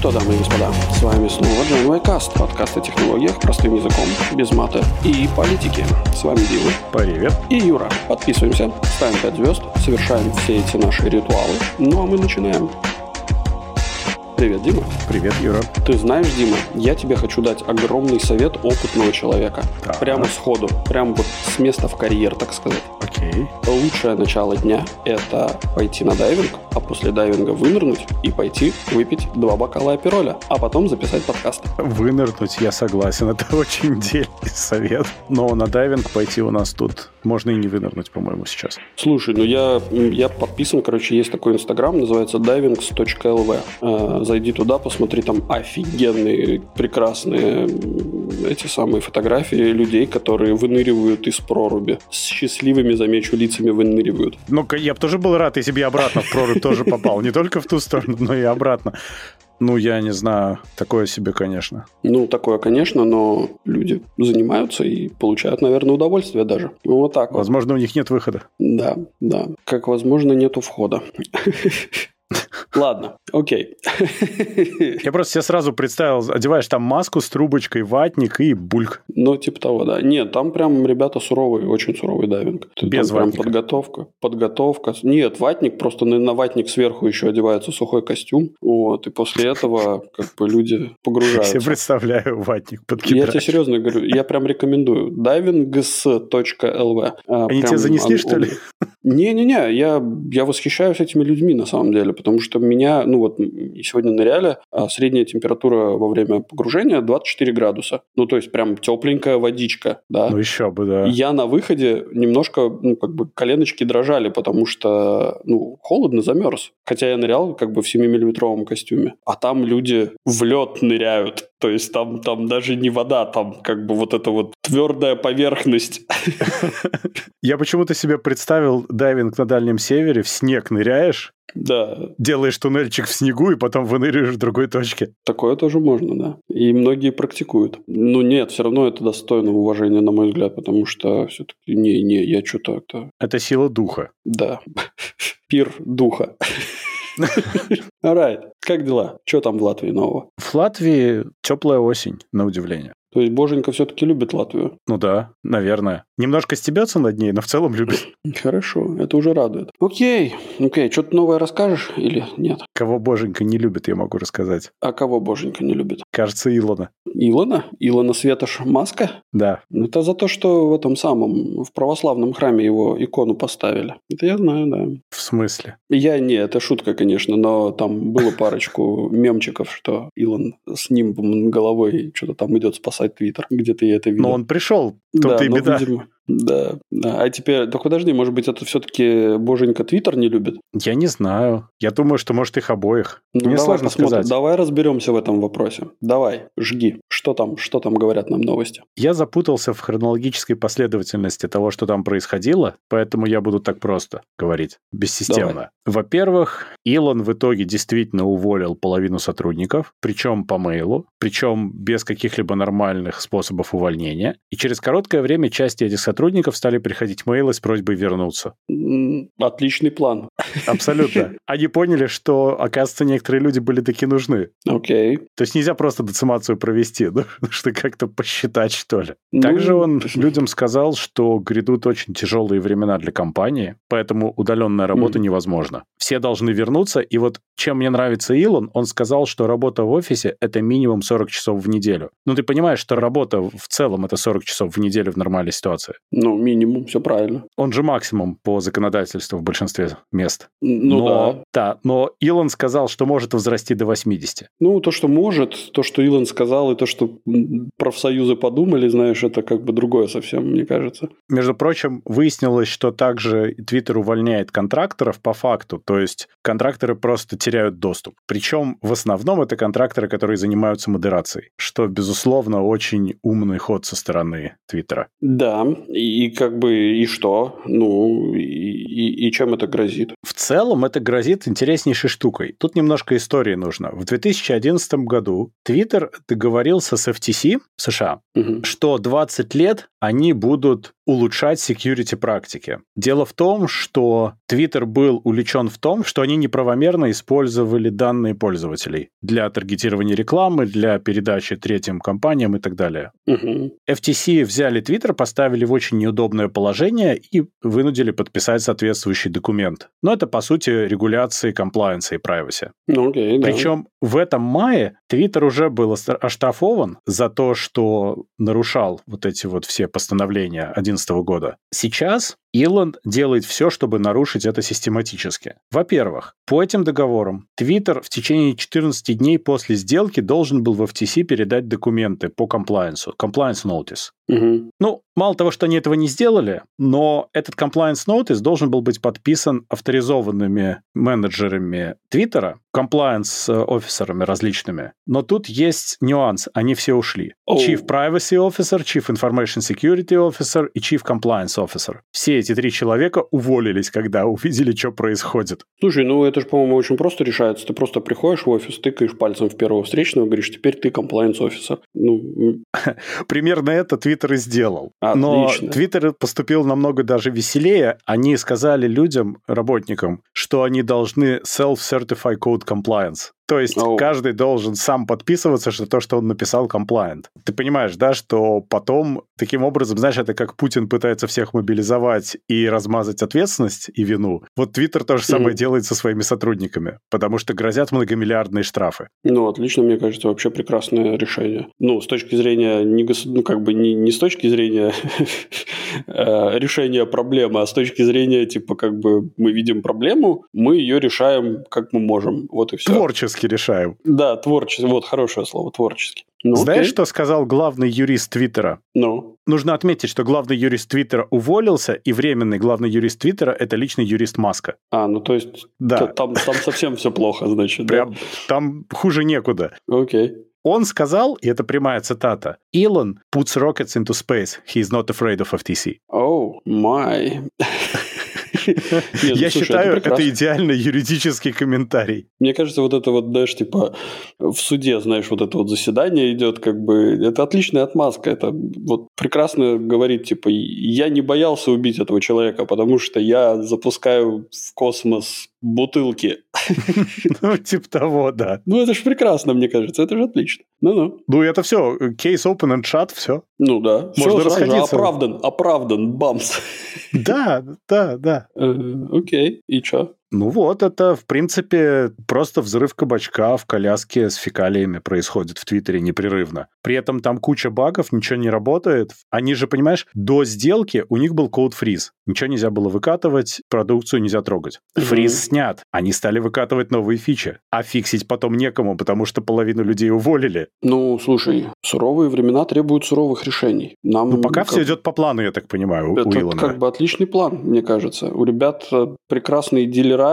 что, дамы и господа, с вами снова Джон Каст, подкаст о технологиях простым языком, без мата и политики. С вами Дима. Привет. И Юра. Подписываемся, ставим 5 звезд, совершаем все эти наши ритуалы. Ну а мы начинаем. Привет, Дима. Привет, Юра. Ты знаешь, Дима, я тебе хочу дать огромный совет опытного человека. Так. Прямо сходу, прямо вот с места в карьер, так сказать. Окей. Лучшее начало дня – это пойти на дайвинг, а после дайвинга вынырнуть и пойти выпить два бокала апероля, а потом записать подкаст. Вынырнуть я согласен. Это очень дельный совет. Но на дайвинг пойти у нас тут можно и не вынырнуть, по-моему, сейчас. Слушай, ну я, я подписан, короче, есть такой инстаграм, называется divings.lv. Зайди туда, посмотри там офигенные, прекрасные эти самые фотографии людей, которые выныривают из проруби. С счастливыми, замечу, лицами выныривают. Ну-ка, я бы тоже был рад, если бы я обратно в прорубь тоже попал. Не только в ту сторону, но и обратно. Ну, я не знаю. Такое себе, конечно. Ну, такое, конечно, но люди занимаются и получают, наверное, удовольствие даже. Ну, Вот так вот. Возможно, у них нет выхода. Да, да. Как возможно, нету входа. Ладно, окей. Я просто себе сразу представил, одеваешь там маску с трубочкой, ватник и бульк. Ну, типа того, да. Нет, там прям ребята суровые, очень суровый дайвинг. Там Без прям ватника. подготовка. Подготовка. Нет, ватник, просто на, на ватник сверху еще одевается сухой костюм. Вот, и после этого как бы люди Я погружаются. себе представляю ватник под Я тебе серьезно говорю, я прям рекомендую. divings.lv. А, Они прям тебя занесли, он- что ли? Не-не-не, я, я восхищаюсь этими людьми на самом деле, потому что меня, ну вот сегодня ныряли, а средняя температура во время погружения 24 градуса. Ну, то есть прям тепленькая водичка, да. Ну, еще бы, да. Я на выходе немножко, ну, как бы коленочки дрожали, потому что, ну, холодно, замерз. Хотя я нырял как бы в 7-миллиметровом костюме. А там люди в лед ныряют. То есть там, там даже не вода, там как бы вот эта вот твердая поверхность. Я почему-то себе представил дайвинг на Дальнем Севере, в снег ныряешь, Да, делаешь туннельчик в снегу и потом выныриваешь в другой точке. такое тоже можно, да. И многие практикуют. Ну нет, все равно это достойно уважения, на мой взгляд, потому что все-таки не-не, я что-то это... Это сила духа. Да. Пир духа. Alright. Как дела? Что там в Латвии нового? В Латвии теплая осень, на удивление. То есть Боженька все-таки любит Латвию. Ну да, наверное. Немножко стебется над ней, но в целом любит. Хорошо, это уже радует. Окей, окей, что-то новое расскажешь или нет? Кого боженька не любит, я могу рассказать. А кого Боженька не любит? Кажется, Илона. Илона? Илона Светош Маска? Да. Ну, Это за то, что в этом самом, в православном храме его икону поставили. Это я знаю, да. В смысле? Я не, это шутка, конечно, но там было парочку мемчиков, что Илон с над головой что-то там идет спасать Твиттер. Где-то я это видел. Но он пришел, да, тут и но, беда. видимо, да, да. А теперь, так подожди, может быть, это все-таки Боженька Твиттер не любит? Я не знаю. Я думаю, что может их обоих. Ну, Мне давай сложно посмотрим. сказать. Давай разберемся в этом вопросе. Давай, жги. Что там, что там говорят нам новости? Я запутался в хронологической последовательности того, что там происходило, поэтому я буду так просто говорить, бессистемно. Во-первых, Илон в итоге действительно уволил половину сотрудников, причем по мейлу, причем без каких-либо нормальных способов увольнения. И через короткое время части этих сотрудников стали приходить мейлы с просьбой вернуться. Отличный план. Абсолютно. Они поняли, что, оказывается, некоторые люди были таки нужны. Окей. То есть нельзя просто децимацию провести, ну, что как-то посчитать, что ли. Ну, Также он людям сказал, что грядут очень тяжелые времена для компании, поэтому удаленная работа невозможна. Все должны вернуться, и вот чем мне нравится Илон, он сказал, что работа в офисе – это минимум 40 часов в неделю. Ну, ты понимаешь, что работа в целом – это 40 часов в неделю в нормальной ситуации. Ну, минимум, все правильно. Он же максимум по законодательству в большинстве мест. Ну но, да. но Илон сказал, что может возрасти до 80. Ну, то, что может, то, что Илон сказал, и то, что профсоюзы подумали, знаешь, это как бы другое совсем, мне кажется. Между прочим, выяснилось, что также Twitter увольняет контракторов по факту, то есть контракторы просто теряют доступ. Причем в основном это контракторы, которые занимаются модерацией, что, безусловно, очень умный ход со стороны Твиттера. Да, и, и как бы, и что? Ну, и, и- и чем это грозит? В целом это грозит интереснейшей штукой. Тут немножко истории нужно. В 2011 году Twitter договорился с FTC США, Мгм. что 20 лет они будут улучшать security практики. Дело в том, что Twitter был увлечен в том, что они неправомерно использовали данные пользователей для таргетирования рекламы, для передачи третьим компаниям и так далее. Угу. FTC взяли Twitter, поставили в очень неудобное положение и вынудили подписать соответствующий документ. Но это, по сути, регуляции комплайенса и privacy. Ну, окей, да. Причем в этом мае Twitter уже был оштрафован за то, что нарушал вот эти вот все постановления 2011 года. Сейчас Илон делает все, чтобы нарушить это систематически. Во-первых, по этим договорам Twitter в течение 14 дней после сделки должен был в FTC передать документы по комплайенсу, compliance notice. Угу. Ну, мало того, что они этого не сделали, но этот compliance notice должен был быть подписан авторизованными менеджерами Твиттера, compliance офисерами различными. Но тут есть нюанс, они все ушли. Оу. Chief Privacy Officer, Chief Information Security Officer и Chief Compliance Officer. Все эти три человека уволились, когда увидели, что происходит. Слушай, ну это же, по-моему, очень просто решается. Ты просто приходишь в офис, тыкаешь пальцем в первого встречного, говоришь, теперь ты compliance офисер. Ну, Примерно это Твиттер и сделал. Но Отлично. Твиттер поступил намного даже веселее. Они сказали людям, работникам, что они должны self-certify code compliance. То есть Оу. каждый должен сам подписываться, что то, что он написал, compliant. Ты понимаешь, да, что потом, таким образом, знаешь, это как Путин пытается всех мобилизовать и размазать ответственность и вину. Вот Твиттер то же самое Мгм. делает со своими сотрудниками, потому что грозят многомиллиардные штрафы. ну, отлично, мне кажется, вообще прекрасное решение. Ну, с точки зрения, не, гос- ну, как бы не, не с точки зрения э, решения проблемы, а с точки зрения, типа, как бы мы видим проблему, мы ее решаем, как мы можем. Вот и все. Творчески решаем. Да, творчески. Вот хорошее слово, творчески. Ну, Знаешь, окей. что сказал главный юрист Твиттера? Ну, Нужно отметить, что главный юрист Твиттера уволился, и временный главный юрист Твиттера – это личный юрист Маска. а, ну то есть Да, там, там совсем все плохо, значит. да? прям там хуже некуда. Окей. Он сказал, и это прямая цитата, «Elon puts rockets into space. He is not afraid of FTC». Оу, май. Я считаю, это, идеальный юридический комментарий. Мне кажется, вот это вот, знаешь, типа в суде, знаешь, вот это вот заседание идет, как бы, это отличная отмазка. Это вот прекрасно говорит, типа, я не боялся убить этого человека, потому что я запускаю в космос бутылки. Ну, типа того, да. Ну, это же прекрасно, мне кажется, это же отлично. Ну-ну. Ну, это все. Кейс open and shut, все. Ну да. Можно расходиться. Оправдан, оправдан, бамс. Да, да, да. Э, Окей, и чё? Ну вот, это, в принципе, просто взрыв кабачка в коляске с фекалиями происходит в Твиттере непрерывно. При этом там куча багов, ничего не работает. Они же, понимаешь, до сделки у них был код фриз. Ничего нельзя было выкатывать, продукцию нельзя трогать. Фриз снят. Они стали выкатывать новые фичи. А фиксить потом некому, потому что половину людей уволили. Ну, слушай, суровые времена требуют суровых решений. Нам Ну, пока как- все идет по плану, я так понимаю, у, у Это Илона. как бы отличный план, мне кажется. У ребят э, прекрасные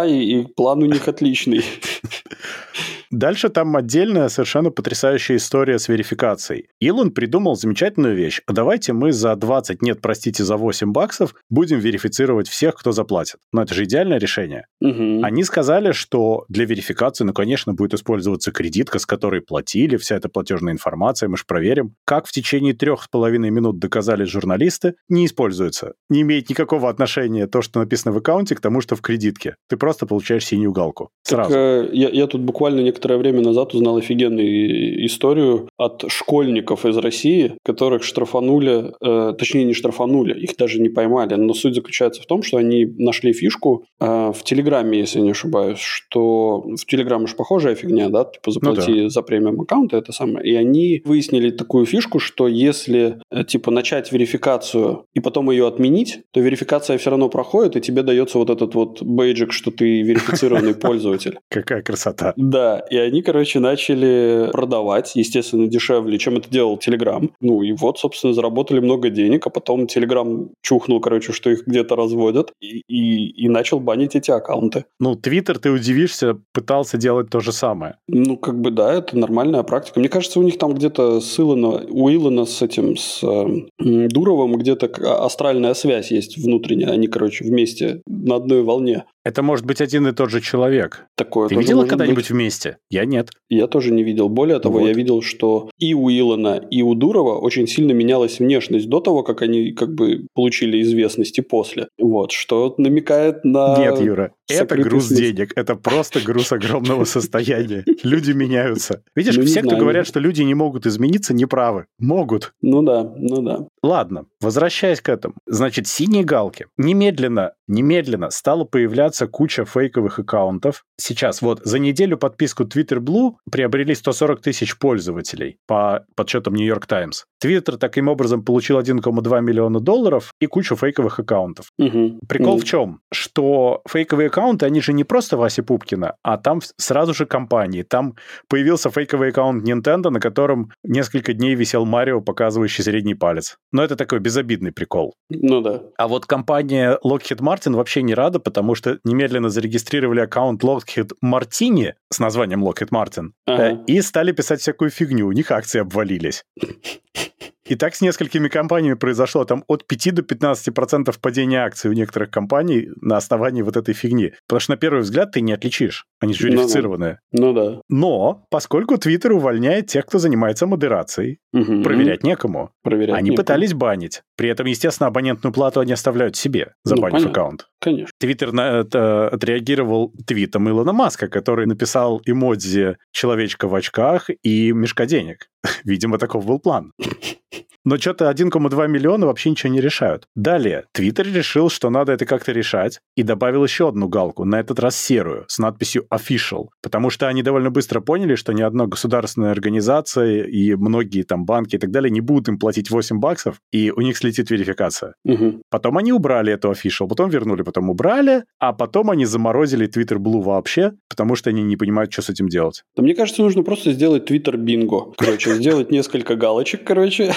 и, и план у них отличный. Дальше там отдельная совершенно потрясающая история с верификацией. Илон придумал замечательную вещь. А давайте мы за 20, нет, простите, за 8 баксов будем верифицировать всех, кто заплатит. Но это же идеальное решение. Мгм. Они сказали, что для верификации, ну, конечно, будет использоваться кредитка, с которой платили, вся эта платежная информация, мы же проверим. Как в течение трех с половиной минут доказали журналисты, не используется. Не имеет никакого отношения то, что написано в аккаунте, к тому, что в кредитке. Ты просто получаешь синюю галку. Так, Сразу. э, я, я тут буквально некоторое время назад узнал офигенную историю от школьников из России, которых штрафанули, э, точнее не штрафанули, их даже не поймали, но суть заключается в том, что они нашли фишку э, в Телеграме, если не ошибаюсь, что в Телеграме же похожая фигня, да, типа заплати за премиум аккаунт, это самое, и они выяснили такую фишку, что если э, типа начать верификацию и потом ее отменить, то верификация все равно проходит, и тебе дается вот этот вот бейджик, что ты верифицированный пользователь. Какая красота. Да, и они, короче, начали продавать, естественно, дешевле, чем это делал Telegram. Ну и вот, собственно, заработали много денег, а потом Telegram чухнул, короче, что их где-то разводят, и, и, и начал банить эти аккаунты. Ну, Твиттер, ты удивишься, пытался делать то же самое. Ну, как бы, да, это нормальная практика. Мне кажется, у них там где-то с Илона, у Илона с этим, с э, Дуровым где-то к- астральная связь есть внутренняя. Они, короче, вместе на одной волне. Это может быть один и тот же человек. Такое Ты видела когда-нибудь быть. вместе? Я нет. Я тоже не видел. Более того, Вот. я видел, что и у Илона, и у Дурова очень сильно менялась внешность до того, как они как бы получили известность и после. Вот, что намекает на... Нет, Юра, это груз денег. Это просто груз огромного состояния. Люди меняются. Видишь, Ну, все, кто говорят, что люди не могут измениться, неправы. Могут. Ну да, ну да. Ладно, возвращаясь к этому. Значит, синие галки. Немедленно, немедленно стала появляться куча фейковых аккаунтов. Сейчас вот за неделю подписку Twitter Blue приобрели 140 тысяч пользователей по подсчетам New York Times. Twitter таким образом получил 1,2 миллиона долларов и кучу фейковых аккаунтов. Мгм. Прикол Ну, в чем? Что фейковые аккаунты, они же не просто Вася Пупкина, а там сразу же компании. Там появился фейковый аккаунт Nintendo, на котором несколько дней висел Марио, показывающий средний палец. Но это такой безобидный прикол. Ну да. А вот компания Lockheed Martin вообще не рада, потому что немедленно зарегистрировали аккаунт Lockheed Martini с названием Lockheed Martin Ага. э, и стали писать всякую фигню. У них акции обвалились. И так с несколькими компаниями произошло там от 5 до 15% падения акций у некоторых компаний на основании вот этой фигни. Потому что на первый взгляд ты не отличишь. Они же Ну да. Ну да. Но поскольку Twitter увольняет тех, кто занимается модерацией, Мгм. проверять некому. Проверять Они некому. пытались банить. При этом, естественно, абонентную плату они оставляют себе, забанив понятно. аккаунт. Конечно. Твиттер на это отреагировал твитом Илона Маска, который написал эмодзи человечка в очках и мешка денег. Видимо, таков был план. Но что-то 1,2 миллиона вообще ничего не решают. Далее, Твиттер решил, что надо это как-то решать, и добавил еще одну галку, на этот раз серую, с надписью «Official», потому что они довольно быстро поняли, что ни одна государственная организация и многие там банки и так далее не будут им платить 8 баксов, и у них слетит верификация. Мгм. Потом они убрали эту official, потом вернули, потом убрали, а потом они заморозили Twitter Blue вообще, потому что они не понимают, что с этим делать. Да мне кажется, нужно просто сделать твиттер бинго. Короче, сделать несколько галочек, короче,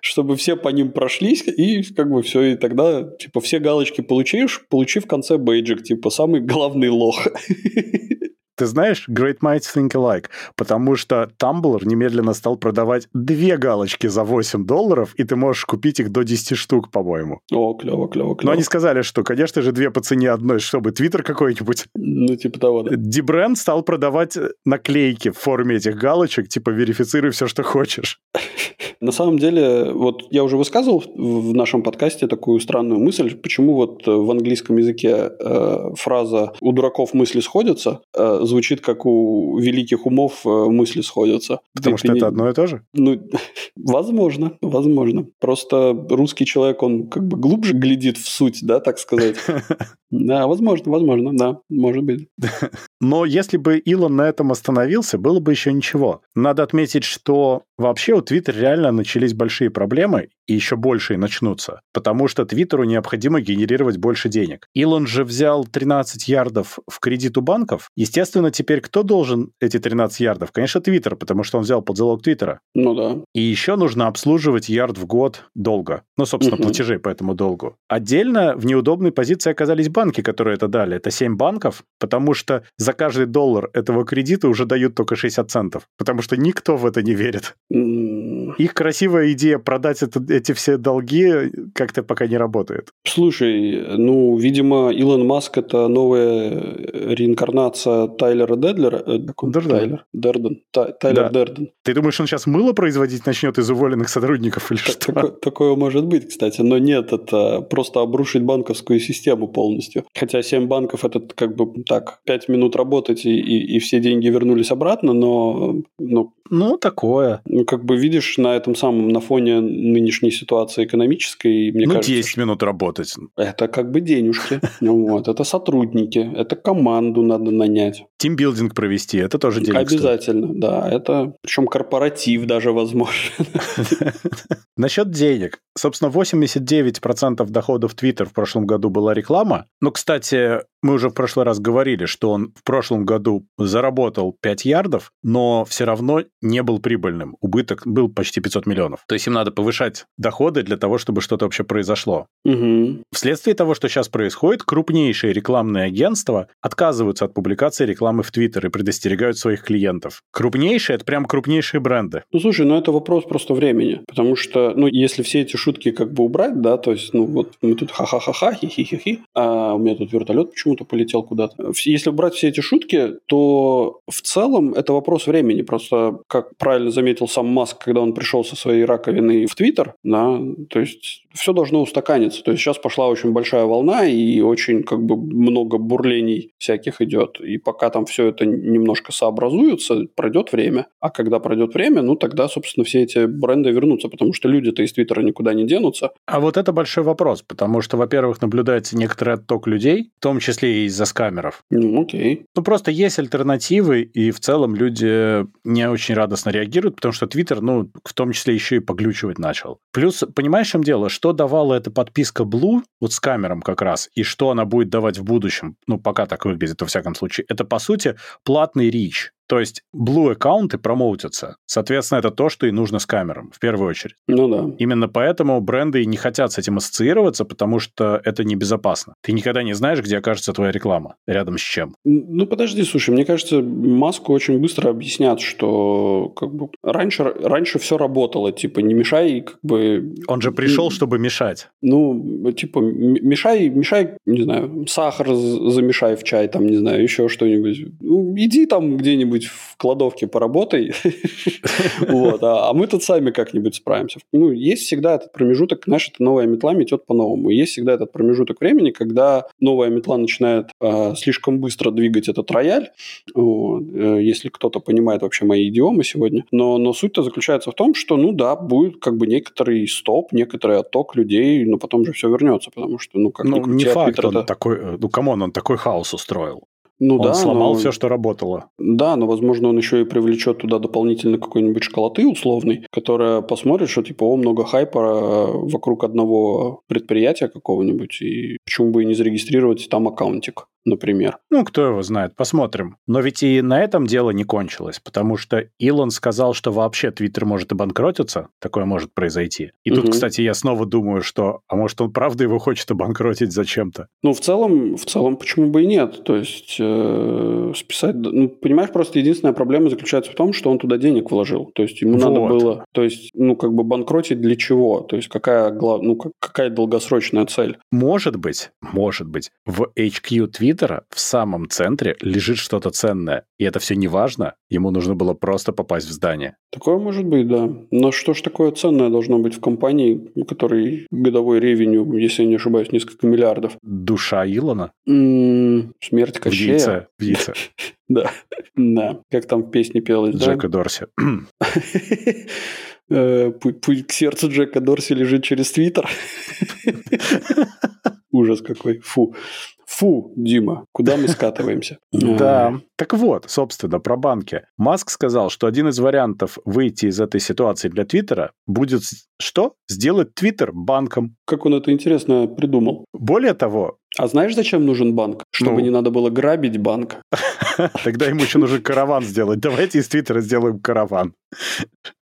чтобы все по ним прошлись, и как бы все, и тогда, типа, все галочки получишь, получи в конце бейджик, типа, самый главный лох. Ты знаешь, Great Minds Think Alike, потому что Tumblr немедленно стал продавать две галочки за 8 долларов, и ты можешь купить их до 10 штук, по-моему. О, клево, клево, Но клево. они сказали, что, конечно же, две по цене одной, чтобы Твиттер какой-нибудь. Ну, типа того, да. Дибренд стал продавать наклейки в форме этих галочек, типа верифицируй все, что хочешь. На самом деле, вот я уже высказывал в в нашем подкасте такую странную мысль, почему вот э, в английском языке э, фраза «у дураков мысли сходятся» э, звучит как у великих умов э, мысли сходятся. Потому Ты- что ты это не- одно и то же. Ну, возможно, возможно. Просто русский человек, он как бы глубже глядит в суть, да, так сказать. Да, возможно, возможно, да, может быть. Но если бы Илон на этом остановился, было бы еще ничего. Надо отметить, что вообще у Твиттера реально начались большие проблемы, и еще большие начнутся, потому что Твиттеру необходимо генерировать больше денег. Илон же взял 13 ярдов в кредит у банков. Естественно, теперь кто должен эти 13 ярдов? Конечно, Твиттер, потому что он взял под залог Твиттера. Ну да. И еще нужно обслуживать ярд в год долго. Ну, собственно, Мгм. платежей по этому долгу. Отдельно в неудобной позиции оказались банки, которые это дали. Это 7 банков, потому что за каждый доллар этого кредита уже дают только 60 центов. Потому что никто в это не верит. Их красивая идея продать это- эти все долги как-то пока не работает. Слушай, ну, видимо, Илон Маск это новая реинкарнация Тайлера Дедлера. Э, как он? Дерден. Тайлер. Дерден. Та- Тайлер Да. Дерден. Ты думаешь, он сейчас мыло производить начнет из уволенных сотрудников или Так- что? тако- Такое может быть, кстати. Но нет, это просто обрушить банковскую систему полностью. Хотя 7 банков это как бы так, 5 минут работать и, и, и все деньги вернулись обратно, но ну, Ну, такое. ну, как бы видишь на этом самом, на фоне нынешней ситуации экономической, мне ну, кажется, 10 минут работать. Это как бы денежки. Ну Вот, это сотрудники, это команду надо нанять. Тимбилдинг провести, это тоже денег стоит. Обязательно, да. Это причем корпоратив даже возможно. Насчет денег. Собственно, 89% доходов Twitter в прошлом году была реклама. Ну, кстати, мы уже в прошлый раз говорили, что он в прошлом году заработал 5 ярдов, но все равно не был прибыльным. Убыток был почти почти 500 миллионов. То есть им надо повышать доходы для того, чтобы что-то вообще произошло. Угу. Вследствие того, что сейчас происходит, крупнейшие рекламные агентства отказываются от публикации рекламы в Твиттер и предостерегают своих клиентов. Крупнейшие — это прям крупнейшие бренды. Ну, слушай, ну это вопрос просто времени. Потому что, ну, если все эти шутки как бы убрать, да, то есть, ну, вот мы тут ха-ха-ха-ха, хи-хи-хи-хи, а у меня тут вертолет почему-то полетел куда-то. Если убрать все эти шутки, то в целом это вопрос времени. Просто, как правильно заметил сам Маск, когда он пришел со своей раковиной в Твиттер, да, то есть все должно устаканиться. То есть сейчас пошла очень большая волна и очень как бы много бурлений всяких идет. И пока там все это немножко сообразуется, пройдет время. А когда пройдет время, ну тогда, собственно, все эти бренды вернутся, потому что люди-то из Твиттера никуда не денутся. А вот это большой вопрос, потому что, во-первых, наблюдается некоторый отток людей, в том числе и из-за скамеров. Ну, окей. Ну, просто есть альтернативы, и в целом люди не очень радостно реагируют, потому что Твиттер, ну, в том числе еще и поглючивать начал. Плюс, понимаешь, в чем дело? Что давала эта подписка Blue, вот с камером как раз, и что она будет давать в будущем, ну, пока так выглядит, во всяком случае, это, по сути, платный рич. То есть Blue аккаунты промоутятся. Соответственно, это то, что и нужно с камером, в первую очередь. Ну да. Именно поэтому бренды не хотят с этим ассоциироваться, потому что это небезопасно. Ты никогда не знаешь, где окажется твоя реклама, рядом с чем. Ну, подожди, слушай, мне кажется, Маску очень быстро объяснят, что как бы раньше, раньше все работало, типа, не мешай, как бы... Он же пришел, чтобы мешать. Ну, типа, мешай, мешай, не знаю, сахар замешай в чай, там, не знаю, еще что-нибудь. Ну, иди там где-нибудь где-нибудь в кладовке поработай, вот, а, а мы тут сами как-нибудь справимся. Ну, есть всегда этот промежуток, знаешь, эта новая метла метет по-новому. Есть всегда этот промежуток времени, когда новая метла начинает э, слишком быстро двигать этот рояль, вот, э, если кто-то понимает вообще мои идиомы сегодня. Но, но суть-то заключается в том, что, ну да, будет как бы некоторый стоп, некоторый отток людей, но потом же все вернется, потому что, ну, как ну, не факт, он это... такой, э, ну, come on, он такой хаос устроил. Ну он да, сломал но... все, что работало. Да, но, возможно, он еще и привлечет туда дополнительно какой-нибудь школоты условный, которая посмотрит, что типа, о, много хайпа э, вокруг одного предприятия какого-нибудь, и почему бы и не зарегистрировать там аккаунтик например. Ну, кто его знает, посмотрим. Но ведь и на этом дело не кончилось, потому что Илон сказал, что вообще Твиттер может обанкротиться, такое может произойти. И угу. тут, кстати, я снова думаю, что, а может, он правда его хочет обанкротить зачем-то? Ну, в целом, в целом, почему бы и нет? То есть, э, списать... Ну, понимаешь, просто единственная проблема заключается в том, что он туда денег вложил. То есть, ему вот. надо было... То есть, ну, как бы банкротить для чего? То есть, какая, глав... ну, какая долгосрочная цель? Может быть, может быть, в HQ Twitter Твиттера в самом центре лежит что-то ценное, и это все не важно, ему нужно было просто попасть в здание. Такое может быть, да. Но что ж такое ценное должно быть в компании, у которой годовой ревеню, если я не ошибаюсь, несколько миллиардов? Душа Илона? М-м, смерть Кощея? В яйце. В яйце. Да, да. Как там в песне пелось, да? Джека Дорси. Э, путь к сердцу Джека Дорси лежит через Твиттер. Ужас какой. Фу. Фу, Дима, куда мы скатываемся? Да. Так вот, собственно, про банки. Маск сказал, что один из вариантов выйти из этой ситуации для Твиттера будет что? Сделать Твиттер банком. Как он это интересно придумал. Более того... А знаешь, зачем нужен банк? Чтобы ну... не надо было грабить банк. Тогда ему еще нужен караван сделать. Давайте из Твиттера сделаем караван.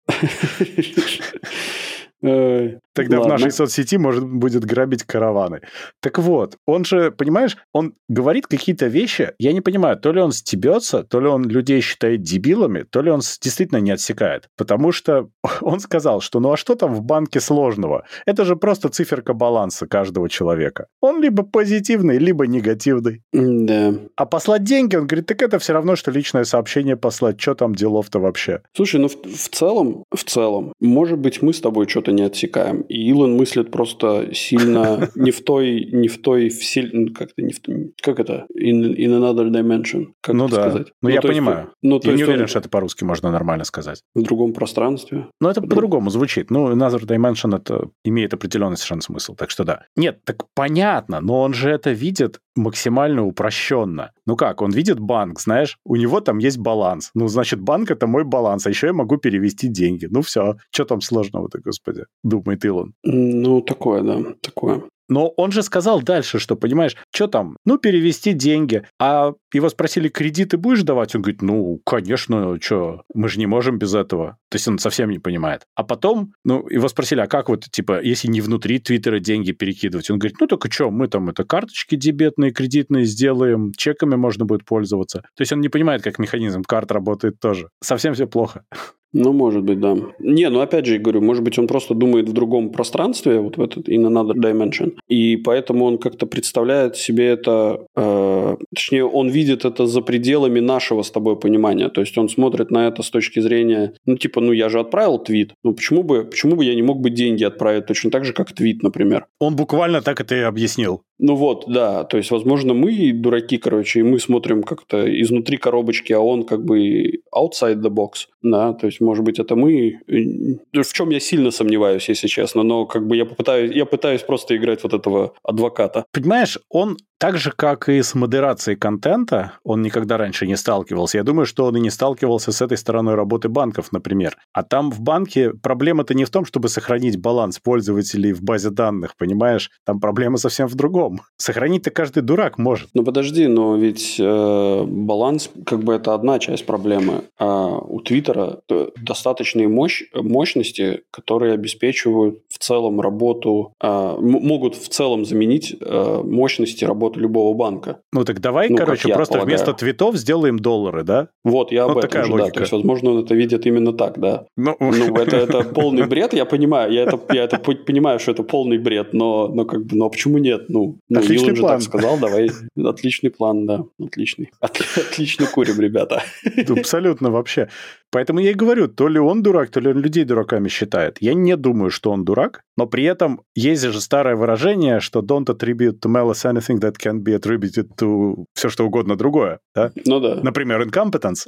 Тогда Ладно. в нашей соцсети может будет грабить караваны. Так вот, он же, понимаешь, он говорит какие-то вещи, я не понимаю, то ли он стебется, то ли он людей считает дебилами, то ли он действительно не отсекает. Потому что он сказал, что ну а что там в банке сложного? Это же просто циферка баланса каждого человека. Он либо позитивный, либо негативный. Да. А послать деньги, он говорит, так это все равно, что личное сообщение послать. Что там делов-то вообще? Слушай, ну в, в целом, в целом, может быть, мы с тобой что-то не отсекаем. И Илон мыслит просто сильно не в той, не в той, в силь... Ну, как это, не в... как это, in, in another dimension, как ну это да. сказать? Ну, ну я понимаю. Есть, ну, я не уверен, он... что это по-русски можно нормально сказать. В другом пространстве. Ну, это по-другому звучит. Ну, another dimension это имеет определенный совершенно смысл, так что да. Нет, так понятно, но он же это видит максимально упрощенно. Ну как, он видит банк, знаешь, у него там есть баланс. Ну, значит, банк — это мой баланс, а еще я могу перевести деньги. Ну все, что там сложного-то, господи, думает Илон. Ну, такое, да, такое. Но он же сказал дальше, что, понимаешь, что там, ну, перевести деньги. А его спросили, кредиты будешь давать? Он говорит, ну, конечно, что, мы же не можем без этого. То есть он совсем не понимает. А потом, ну, его спросили, а как вот, типа, если не внутри Твиттера деньги перекидывать? Он говорит, ну, только что, мы там это карточки дебетные, кредитные сделаем, чеками можно будет пользоваться. То есть он не понимает, как механизм карт работает тоже. Совсем все плохо. Ну, может быть, да. Не, ну опять же, говорю, может быть, он просто думает в другом пространстве, вот в этот in another dimension, и поэтому он как-то представляет себе это, э, точнее, он видит это за пределами нашего с тобой понимания. То есть он смотрит на это с точки зрения, ну, типа, ну, я же отправил твит, ну, почему бы, почему бы я не мог бы деньги отправить точно так же, как твит, например? Он буквально так это и объяснил. Ну вот, да, то есть, возможно, мы дураки, короче, и мы смотрим как-то изнутри коробочки, а он как бы outside the box, да, то есть, может быть, это мы, в чем я сильно сомневаюсь, если честно, но как бы я попытаюсь, я пытаюсь просто играть вот этого адвоката. Понимаешь, он так же, как и с модерацией контента, он никогда раньше не сталкивался. Я думаю, что он и не сталкивался с этой стороной работы банков, например. А там в банке проблема-то не в том, чтобы сохранить баланс пользователей в базе данных, понимаешь? Там проблема совсем в другом. Сохранить-то каждый дурак может. Ну подожди, но ведь э, баланс, как бы это одна часть проблемы. А у Твиттера достаточные мощь, мощности, которые обеспечивают в целом работу, э, могут в целом заменить э, мощности работы работу любого банка. Ну так давай, ну, короче, просто полагаю. вместо твитов сделаем доллары, да? Вот, я об вот этом же, логика. да. То есть, возможно, он это видит именно так, да. Ну, ну это, это полный бред, я понимаю. Я это, я это понимаю, что это полный бред, но, но как бы, ну а почему нет? Ну, ну Отличный же так сказал, давай. Отличный план, да. Отличный. Отлично курим, ребята. Абсолютно вообще. Поэтому я и говорю, то ли он дурак, то ли он людей дураками считает. Я не думаю, что он дурак, но при этом есть же старое выражение, что don't attribute to malice anything that can be attributed to все что угодно другое. Да? Ну да. Например, incompetence.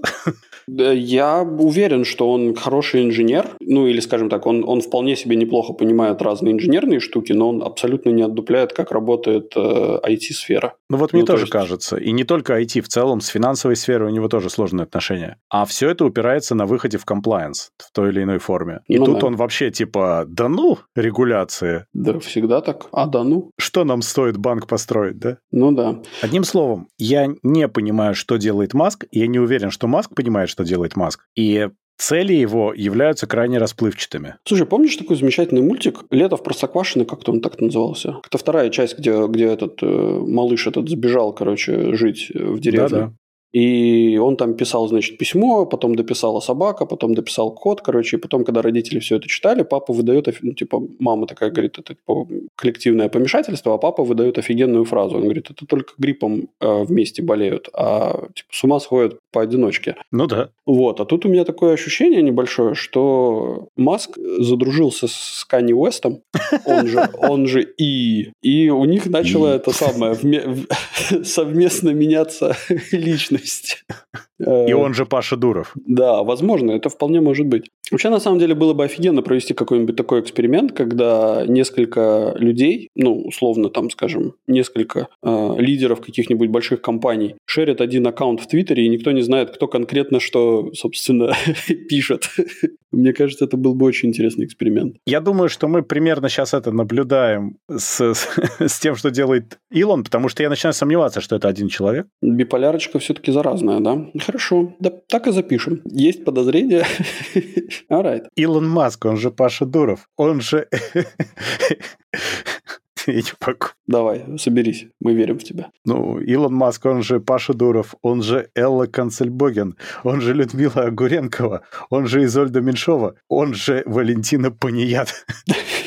Я уверен, что он хороший инженер, ну или, скажем так, он, он вполне себе неплохо понимает разные инженерные штуки, но он абсолютно не отдупляет, как работает э, IT-сфера. Ну вот мне ну, тоже то есть... кажется. И не только IT, в целом с финансовой сферой у него тоже сложные отношения. А все это упирается на выходе в комплайенс в той или иной форме. И ну, тут да. он вообще типа, да ну, регуляции. Да, всегда так. А, да ну. Что нам стоит банк построить, да? Ну да. Одним словом, я не понимаю, что делает Маск. Я не уверен, что Маск понимает, что делает Маск. И цели его являются крайне расплывчатыми. Слушай, помнишь такой замечательный мультик «Лето в Простоквашино», как-то он так назывался? Это вторая часть, где, где этот э, малыш этот сбежал, короче, жить в деревне. Да-да. И он там писал, значит, письмо, потом дописала собака, потом дописал кот, короче, и потом, когда родители все это читали, папа выдает, ну, типа, мама такая говорит, это типа, коллективное помешательство, а папа выдает офигенную фразу. Он говорит, это только гриппом э, вместе болеют, а типа, с ума сходят поодиночке. Ну да. Вот, а тут у меня такое ощущение небольшое, что Маск задружился с Канни Уэстом, он же, он же И, и у них начало это самое совместно меняться личность личность. И он же Паша Дуров. Да, возможно, это вполне может быть. Вообще, на самом деле, было бы офигенно провести какой-нибудь такой эксперимент, когда несколько людей, ну, условно, там, скажем, несколько э, лидеров каких-нибудь больших компаний шерят один аккаунт в Твиттере, и никто не знает, кто конкретно что, собственно, пишет. Мне кажется, это был бы очень интересный эксперимент. Я думаю, что мы примерно сейчас это наблюдаем с, с, с тем, что делает Илон, потому что я начинаю сомневаться, что это один человек. Биполярочка все-таки заразная, да? Хорошо, да, так и запишем. Есть подозрение. Alright. Илон Маск, он же Паша Дуров, он же... Я не могу. Давай, соберись, мы верим в тебя. Ну, Илон Маск, он же Паша Дуров, он же Элла Канцельбоген, он же Людмила Огуренкова, он же Изольда Меньшова, он же Валентина Паният.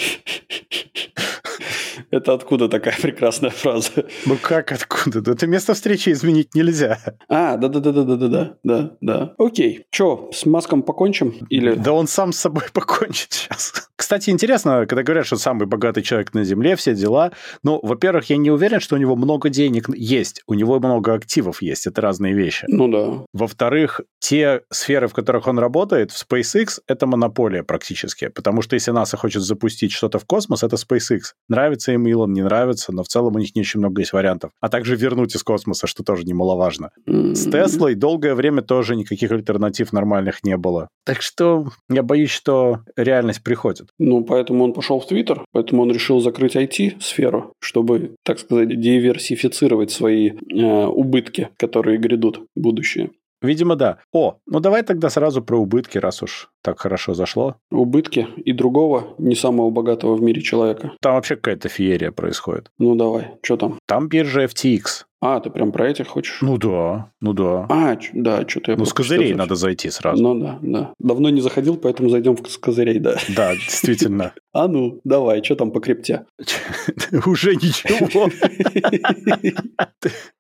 Это откуда такая прекрасная фраза? Ну как откуда? Это место встречи изменить нельзя. А, да-да-да-да-да-да, да, да. Окей. Че, с Маском покончим? Или... Да он сам с собой покончит сейчас. Кстати, интересно, когда говорят, что самый богатый человек на Земле, все дела. Ну, во-первых, я не уверен, что у него много денег есть. У него много активов есть. Это разные вещи. Ну да. Во-вторых, те сферы, в которых он работает, в SpaceX, это монополия практически. Потому что если НАСА хочет запустить что-то в космос, это SpaceX. Нравится им им Илон не нравится, но в целом у них не очень много есть вариантов. А также вернуть из космоса, что тоже немаловажно. Mm-hmm. С Теслой долгое время тоже никаких альтернатив нормальных не было. Так что я боюсь, что реальность приходит. Ну, поэтому он пошел в Твиттер, поэтому он решил закрыть IT-сферу, чтобы, так сказать, диверсифицировать свои э, убытки, которые грядут в будущее. Видимо, да. О, ну давай тогда сразу про убытки, раз уж так хорошо зашло. Убытки и другого, не самого богатого в мире человека. Там вообще какая-то феерия происходит. Ну давай, что там? Там биржа FTX. А, ты прям про этих хочешь? Ну да, ну да. А, да, что-то я... Ну, с козырей надо зайти сразу. Ну да, да. Давно не заходил, поэтому зайдем с козырей, да. Да, действительно. А ну, давай, что там по крипте? Уже ничего.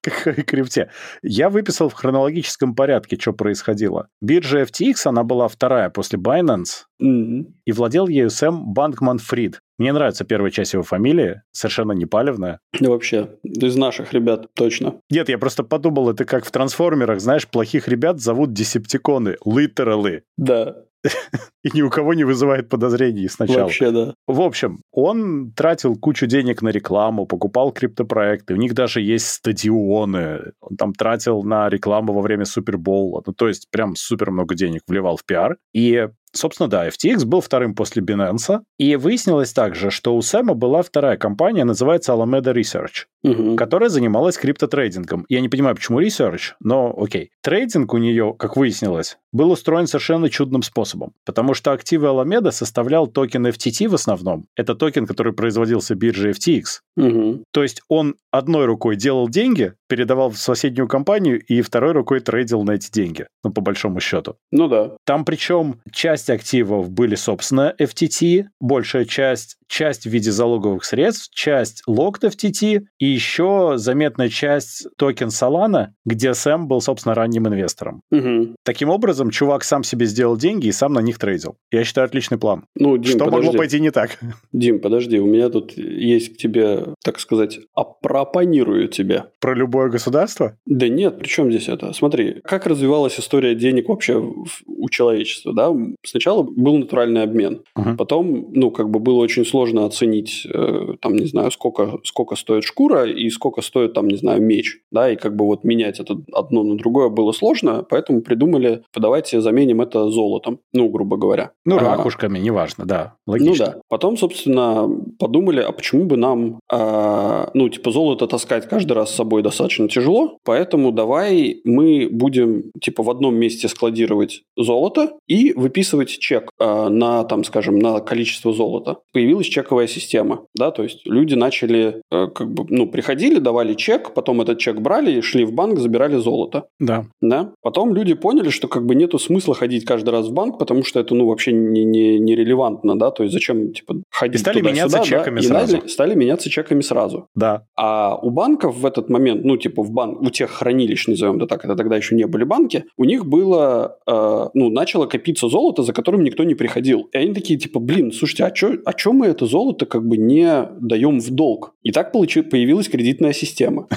Какая крипте? Я выписал в хронологическом порядке, что происходило. Биржа FTX, она была вторая после Binance, и владел ею Сэм Банкман Фрид. Мне нравится первая часть его фамилии, совершенно не палевная. Да вообще, из наших ребят точно. Нет, я просто подумал, это как в трансформерах, знаешь, плохих ребят зовут десептиконы, literally. Да. И ни у кого не вызывает подозрений сначала. Вообще, да. В общем, он тратил кучу денег на рекламу, покупал криптопроекты. У них даже есть стадионы. Он там тратил на рекламу во время Супербоула. Ну, то есть прям супер много денег вливал в пиар. И Собственно, да, FTX был вторым после Binance. И выяснилось также, что у Сэма была вторая компания, называется Alameda Research, угу. которая занималась криптотрейдингом. Я не понимаю, почему Research, но окей. Трейдинг у нее, как выяснилось, был устроен совершенно чудным способом, потому что активы Alameda составлял токен FTT в основном. Это токен, который производился биржей FTX. Угу. То есть он одной рукой делал деньги, передавал в соседнюю компанию и второй рукой трейдил на эти деньги, ну, по большому счету. Ну да. Там причем часть активов были, собственно, FTT, большая часть, часть в виде залоговых средств, часть locked FTT и еще заметная часть токен Solana, где Сэм был, собственно, ранним инвестором. Угу. Таким образом, чувак сам себе сделал деньги и сам на них трейдил. Я считаю, отличный план. Ну, Дим, Что подожди. могло пойти не так? Дим, подожди, у меня тут есть к тебе, так сказать, пропонирую тебе. Про любое государство? Да нет, при чем здесь это? Смотри, как развивалась история денег вообще у человечества, да? Сначала был натуральный обмен, uh потом, ну, как бы было очень сложно оценить, э, там, не знаю, сколько, сколько стоит шкура и сколько стоит, там, не знаю, меч, да, и как бы вот менять это одно на другое было сложно, поэтому придумали, давайте заменим это золотом, ну, грубо говоря. Ну, а, ракушками, неважно, да, логично. Ну да. Потом, собственно, подумали, а почему бы нам, а, ну, типа, золото таскать каждый раз с собой достаточно тяжело, поэтому давай мы будем, типа, в одном месте складировать золото и выписывать чек а, на, там, скажем, на количество золота. Появилась чековая система, да, то есть люди начали, а, как бы, ну, приходили, давали чек, потом этот чек брали, шли в банк, забирали золото. Да. Да. Потом люди поняли, что как бы нету смысла ходить каждый раз в банк, потому что это, ну, вообще не, не, нерелевантно, да, то есть зачем, типа, ходить И стали меняться чеками да? сразу. И стали меняться чеками сразу. Да. А у банков в этот момент, ну, типа, в банк, у тех хранилищ, назовем это так, это тогда еще не были банки, у них было, э, ну, начало копиться золото, за которым никто не приходил. И они такие, типа, блин, слушайте, а что а чё мы это золото как бы не даем в долг? И так получи, появилась кредитная система.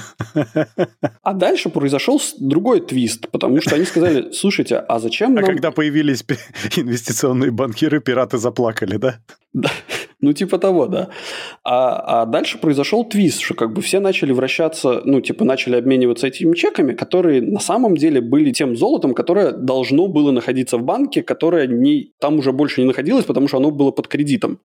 А дальше произошел другой твист, потому что они сказали, слушайте, а зачем нам... А когда появились инвестиционные банкиры, пираты заплакали, да? Да. Ну, типа того, да. А, а дальше произошел твист, что как бы все начали вращаться, ну, типа начали обмениваться этими чеками, которые на самом деле были тем золотом, которое должно было находиться в банке, которое не, там уже больше не находилось, потому что оно было под кредитом.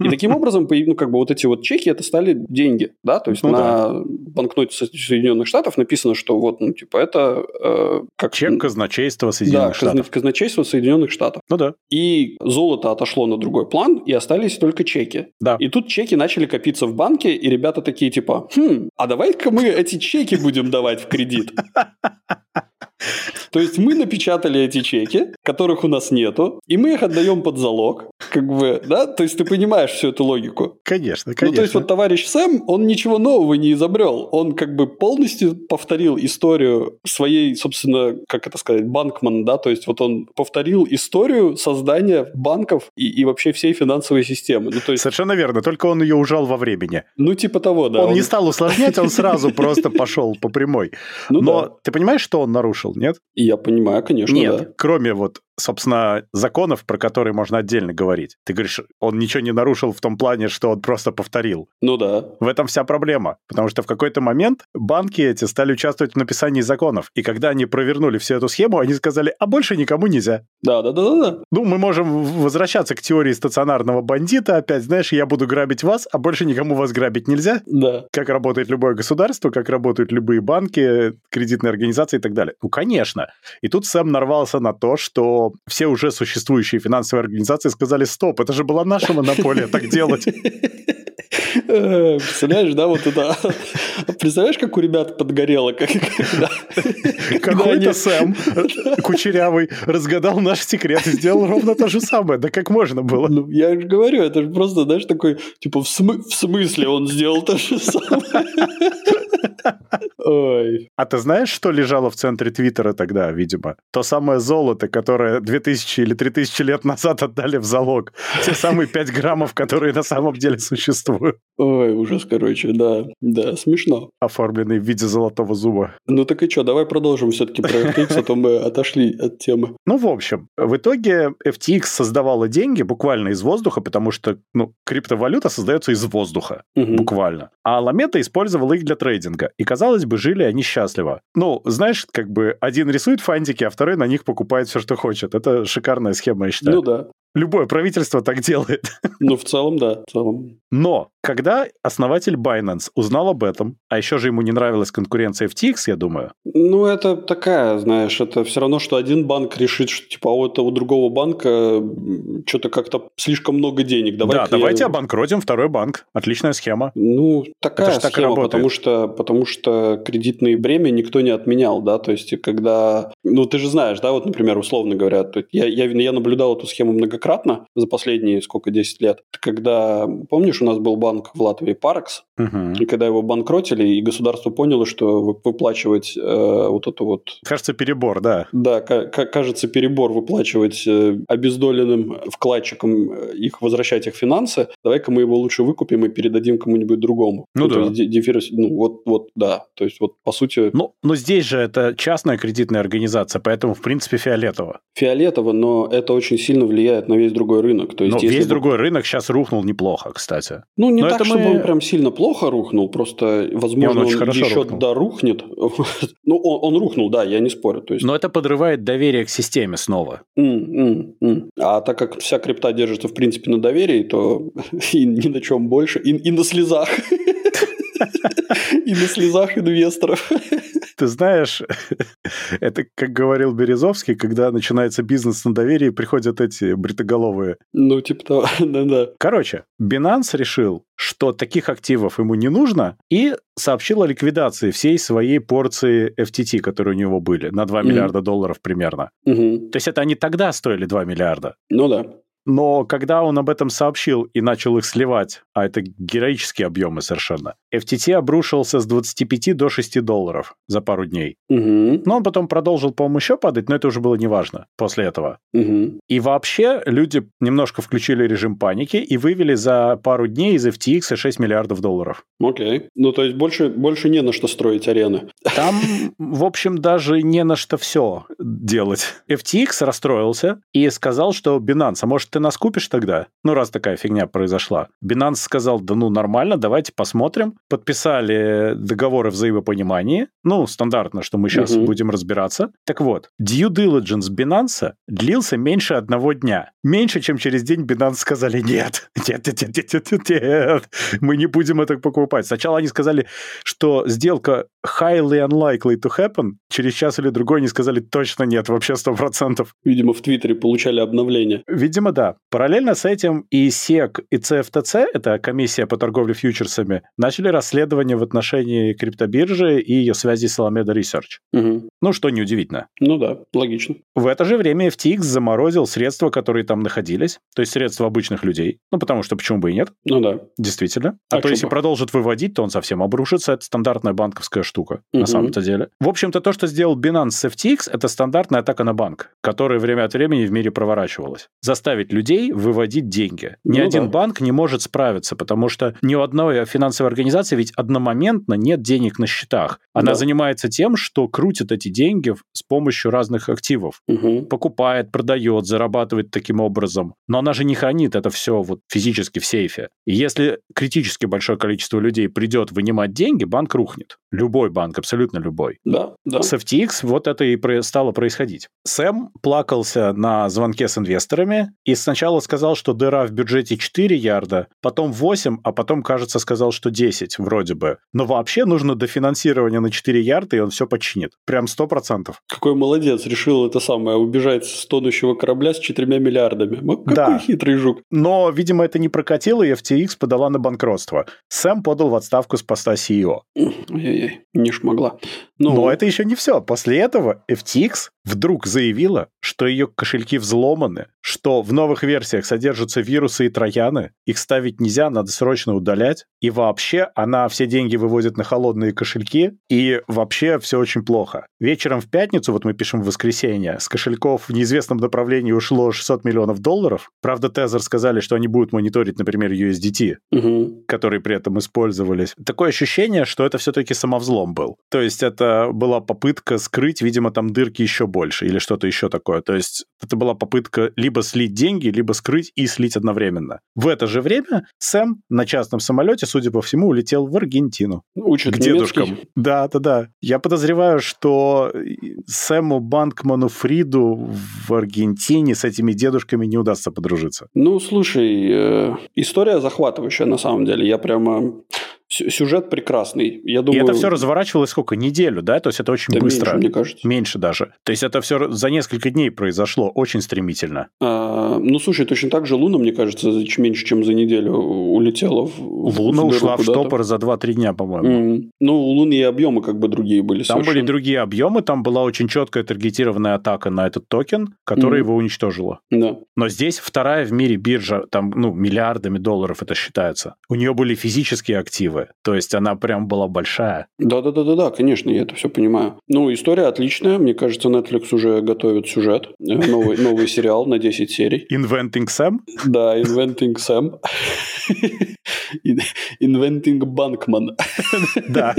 И таким образом, ну, как бы вот эти вот чеки, это стали деньги, да, то есть ну, на да. банкноте Соединенных Штатов написано, что вот, ну, типа, это э, как... Чек казначейства Соединенных да, Штатов. Да, казначейство Соединенных Штатов. Ну да. И золото отошло на другой план, и остались только только чеки. Да. И тут чеки начали копиться в банке, и ребята такие типа, хм, а давай-ка мы эти чеки будем давать в кредит. То есть мы напечатали эти чеки, которых у нас нету, и мы их отдаем под залог, как бы, да? То есть ты понимаешь всю эту логику. Конечно, конечно. Ну, то есть вот товарищ Сэм, он ничего нового не изобрел. Он как бы полностью повторил историю своей, собственно, как это сказать, банкман, да? То есть вот он повторил историю создания банков и, и вообще всей финансовой системы. Ну, то есть... Совершенно верно, только он ее ужал во времени. Ну, типа того, да. Он, он... не стал усложнять, он сразу просто пошел по прямой. Ну, Но ты понимаешь, что он нарушил, нет? Я понимаю, конечно, Нет, да. кроме вот собственно, законов, про которые можно отдельно говорить. Ты говоришь, он ничего не нарушил в том плане, что он просто повторил. Ну да. В этом вся проблема, потому что в какой-то момент банки эти стали участвовать в написании законов, и когда они провернули всю эту схему, они сказали, а больше никому нельзя. Да, да, да, да. Ну, мы можем возвращаться к теории стационарного бандита, опять, знаешь, я буду грабить вас, а больше никому вас грабить нельзя. Да. Как работает любое государство, как работают любые банки, кредитные организации и так далее. Ну, конечно. И тут Сэм нарвался на то, что все уже существующие финансовые организации сказали, стоп, это же была наша монополия так делать. Э, представляешь, да, вот это... Представляешь, как у ребят подгорело? Какой-то Сэм кучерявый разгадал наш секрет и сделал ровно то же самое. Да как можно было? Ну, я же говорю, это же просто, знаешь, такой, типа, в смысле он сделал то же самое? Ой. А ты знаешь, что лежало в центре Твиттера тогда, видимо? То самое золото, которое 2000 или 3000 лет назад отдали в залог. Те самые 5 граммов, которые на самом деле существуют. Ой, ужас, короче, да. Да, смешно. Оформленный в виде золотого зуба. Ну так и что, давай продолжим все-таки про FTX, а то мы отошли от темы. Ну, в общем, в итоге FTX создавала деньги буквально из воздуха, потому что, ну, криптовалюта создается из воздуха, угу. буквально. А Аламета использовала их для трейдинга. И, казалось бы, жили они счастливо. Ну, знаешь, как бы один рисует фантики, а второй на них покупает все, что хочет. Это шикарная схема, я считаю. Ну да. Любое правительство так делает. Ну, в целом, да, в целом. Но когда основатель Binance узнал об этом, а еще же ему не нравилась конкуренция FTX, я думаю. Ну, это такая, знаешь, это все равно, что один банк решит, что типа у этого другого банка что-то как-то слишком много денег. Давай да, давайте обанкротим второй банк. Отличная схема. Ну, такая это схема, так потому что, потому что кредитные бремя никто не отменял, да, то есть когда, ну, ты же знаешь, да, вот, например, условно говоря, я, я, я наблюдал эту схему многократно за последние, сколько, 10 лет, когда, помнишь, у нас был банк банк в Латвии Парекс. Угу. И когда его банкротили, и государство поняло, что выплачивать э, вот это вот... Кажется, перебор, да. Да, кажется, перебор выплачивать э, обездоленным вкладчикам э, их, возвращать их финансы. Давай-ка мы его лучше выкупим и передадим кому-нибудь другому. Ну, ну да. есть, дефирос... ну вот, вот, да. То есть вот по сути... Ну, но здесь же это частная кредитная организация, поэтому в принципе фиолетово. Фиолетово, но это очень сильно влияет на весь другой рынок. То есть, но весь бы... другой рынок сейчас рухнул неплохо, кстати. Ну, не но так, чтобы мы... он прям сильно плохо рухнул, просто, возможно, он, он еще рухнул. дорухнет. ну, он, он рухнул, да, я не спорю. То есть... Но это подрывает доверие к системе снова. Mm-hmm. А так как вся крипта держится, в принципе, на доверии, то и ни на чем больше, и, и на слезах. И на слезах инвесторов. Ты знаешь, это, как говорил Березовский, когда начинается бизнес на доверии, приходят эти бритоголовые. Ну, типа того, да-да. Короче, Binance решил, что таких активов ему не нужно, и сообщил о ликвидации всей своей порции FTT, которые у него были, на 2 mm. миллиарда долларов примерно. Mm-hmm. То есть это они тогда стоили 2 миллиарда. Ну да. Но когда он об этом сообщил и начал их сливать, а это героические объемы совершенно, FTT обрушился с 25 до 6 долларов за пару дней. Угу. Но он потом продолжил, по-моему, еще падать, но это уже было неважно после этого. Угу. И вообще люди немножко включили режим паники и вывели за пару дней из FTX 6 миллиардов долларов. Окей. Ну, то есть больше, больше не на что строить арены. Там, в общем, даже не на что все делать. FTX расстроился и сказал, что Binance, а может, ты нас купишь тогда? Ну, раз такая фигня произошла. Binance сказал, да ну, нормально, давайте посмотрим. Подписали договоры взаимопонимания. Ну, стандартно, что мы сейчас угу. будем разбираться. Так вот, due diligence Binance длился меньше одного дня. Меньше, чем через день Binance сказали, нет, нет, нет, нет, нет, нет, нет, мы не будем это покупать. Сначала они сказали, что сделка highly unlikely to happen. Через час или другой они сказали, точно нет, вообще 100%. Видимо, в Твиттере получали обновление. Видимо, да. Параллельно с этим и СЕК, и CFTC, это комиссия по торговле фьючерсами, начали расследование в отношении криптобиржи и ее связи с Alameda Research. Угу. Ну, что неудивительно. Ну да, логично. В это же время FTX заморозил средства, которые там находились, то есть средства обычных людей. Ну, потому что почему бы и нет? Ну да. Действительно. А, а то если бы? продолжит выводить, то он совсем обрушится. Это стандартная банковская штука, угу. на самом-то деле. В общем-то, то, что сделал Binance с FTX, это стандартная атака на банк, которая время от времени в мире проворачивалась. Заставить людей выводить деньги. Ни ну, один да. банк не может справиться, потому что ни у одной финансовой организации ведь одномоментно нет денег на счетах. Она да. занимается тем, что крутит эти деньги с помощью разных активов. Угу. Покупает, продает, зарабатывает таким образом. Но она же не хранит это все вот физически в сейфе. И если критически большое количество людей придет вынимать деньги, банк рухнет. Любой банк, абсолютно любой. Да, да. С FTX вот это и стало происходить. Сэм плакался на звонке с инвесторами и сначала сказал, что дыра в бюджете 4 ярда, потом 8, а потом, кажется, сказал, что 10 вроде бы. Но вообще нужно дофинансирование на 4 ярда, и он все починит. Прям 100%. Какой молодец, решил это самое, убежать с тонущего корабля с 4 миллиардами. Какой да. хитрый жук. Но, видимо, это не прокатило, и FTX подала на банкротство. Сэм подал в отставку с поста CEO. Ой-ой-ой, не шмогла. Ну... Но это еще не все. После этого FTX вдруг заявила, что ее кошельки взломаны, что в новых версиях содержатся вирусы и трояны, их ставить нельзя, надо срочно удалять, и вообще она все деньги выводит на холодные кошельки, и вообще все очень плохо. Вечером в пятницу, вот мы пишем в воскресенье, с кошельков в неизвестном направлении ушло 600 миллионов долларов. Правда, Тезер сказали, что они будут мониторить, например, USDT, угу. которые при этом использовались. Такое ощущение, что это все-таки самовзлом был. То есть это была попытка скрыть, видимо, там дырки еще больше или что-то еще такое. То есть это была попытка либо слить деньги, либо скрыть и слить одновременно. В это же время Сэм на частном самолете, судя по всему, улетел в Аргентину. Учит к дедушкам. Да, да, да. Я подозреваю, что Сэму Банкману Фриду в Аргентине с этими дедушками не удастся подружиться. Ну, слушай, э, история захватывающая на самом деле. Я прямо сюжет прекрасный. Я думаю... И это все разворачивалось сколько? Неделю, да? То есть это очень да быстро. Меньше, мне кажется. Меньше даже. То есть это все за несколько дней произошло, очень стремительно. А, ну, слушай, точно так же Луна, мне кажется, меньше, чем за неделю улетела в Луна в ушла в штопор за 2-3 дня, по-моему. Mm. Ну, у Луны и объемы как бы другие были Там совершенно. были другие объемы, там была очень четкая таргетированная атака на этот токен, которая mm. его уничтожила. Да. Но здесь вторая в мире биржа, там, ну, миллиардами долларов это считается. У нее были физические активы, то есть она прям была большая. Да-да-да-да, да, конечно, я это все понимаю. Ну, история отличная. Мне кажется, Netflix уже готовит сюжет. Э, новый, новый сериал на 10 серий. Inventing Sam? Да, Inventing Sam. Inventing Bankman. Да.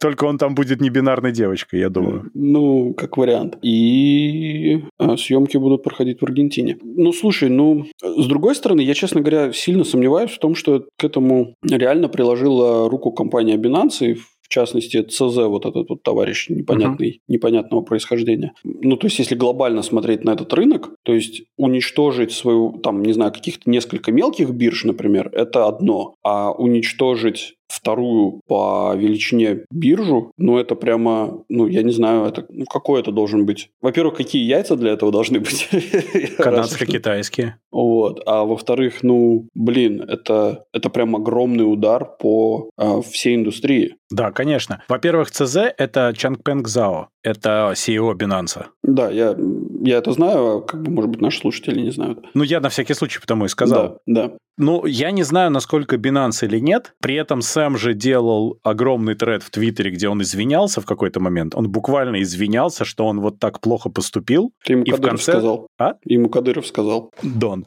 Только он там будет не бинарной девочкой, я думаю. Ну, как вариант. И а, съемки будут проходить в Аргентине. Ну, слушай, ну, с другой стороны, я, честно говоря, сильно сомневаюсь в том, что к этому реально приложила руку компания Binance, и в частности, ЦЗ, вот этот вот товарищ непонятный, uh-huh. непонятного происхождения. Ну, то есть, если глобально смотреть на этот рынок, то есть уничтожить свою, там, не знаю, каких-то несколько мелких бирж, например, это одно, а уничтожить вторую по величине биржу, ну, это прямо, ну, я не знаю, это, ну, какой это должен быть? Во-первых, какие яйца для этого должны быть? Канадско-китайские. Вот. А во-вторых, ну, блин, это, это прям огромный удар по э, всей индустрии. Да, конечно. Во-первых, ЦЗ – это Чангпенг Зао. Это CEO Binance. Да, я, я это знаю, а как бы, может быть, наши слушатели не знают. Ну, я на всякий случай потому и сказал. Да, да. Ну, я не знаю, насколько Binance или нет. При этом Сэм же делал огромный тред в Твиттере, где он извинялся в какой-то момент. Он буквально извинялся, что он вот так плохо поступил. Ты ему и Кадыров в конце... сказал. А? Ему Кадыров сказал. Дон.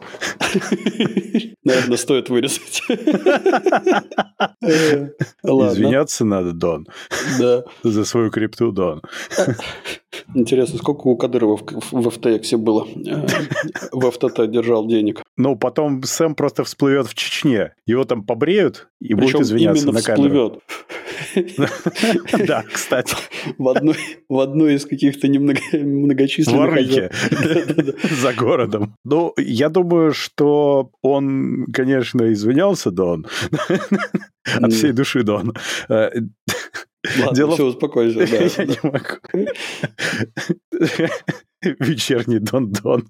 Наверное, стоит вырезать. Извиняться надо, Дон. Да. За свою крипту, Дон. Интересно, сколько у Кадырова в, в FTX было? Э, в FTT держал денег. Ну, потом Сэм просто всплывет в Чечне. Его там побреют и Причем будет извиняться именно на камеру. всплывет. Да, кстати. В одной, в одной из каких-то немногочисленных... Ворыки. За городом. Ну, я думаю, что он, конечно, извинялся, Дон. От всей души, Дон. Ладно, Дело... все, успокойся. Да. Я не могу. Вечерний Дон-Дон.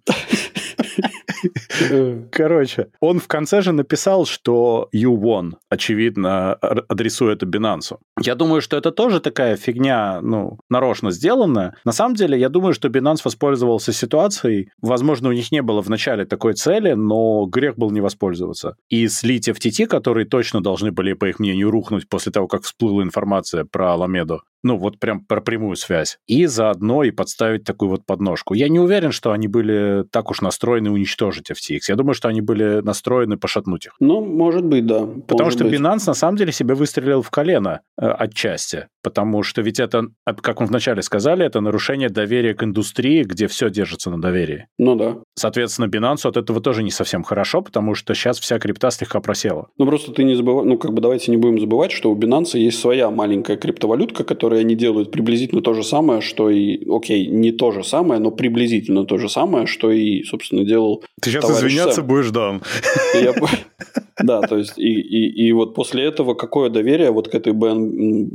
Короче, он в конце же написал, что you won, очевидно, адресуя это Binance. Я думаю, что это тоже такая фигня, ну, нарочно сделанная. На самом деле, я думаю, что Binance воспользовался ситуацией. Возможно, у них не было в начале такой цели, но грех был не воспользоваться. И слить FTT, которые точно должны были, по их мнению, рухнуть после того, как всплыла информация про Аламеду, ну, вот прям про прямую связь. И заодно и подставить такую вот подножку. Я не уверен, что они были так уж настроены уничтожить FTX. Я думаю, что они были настроены пошатнуть их. Ну, может быть, да. Потому может что быть. Binance на самом деле себе выстрелил в колено э, отчасти. Потому что ведь это, как мы вначале сказали, это нарушение доверия к индустрии, где все держится на доверии. Ну да. Соответственно, Binance от этого тоже не совсем хорошо, потому что сейчас вся крипта слегка просела. Ну, просто ты не забывай, ну, как бы давайте не будем забывать, что у Binance есть своя маленькая криптовалютка, которые они делают приблизительно то же самое, что и, окей, не то же самое, но приблизительно то же самое, что и, собственно, делал Ты сейчас извиняться Сэм. будешь, да. Я... Да, то есть, и, и, и вот после этого какое доверие вот к этой Binance,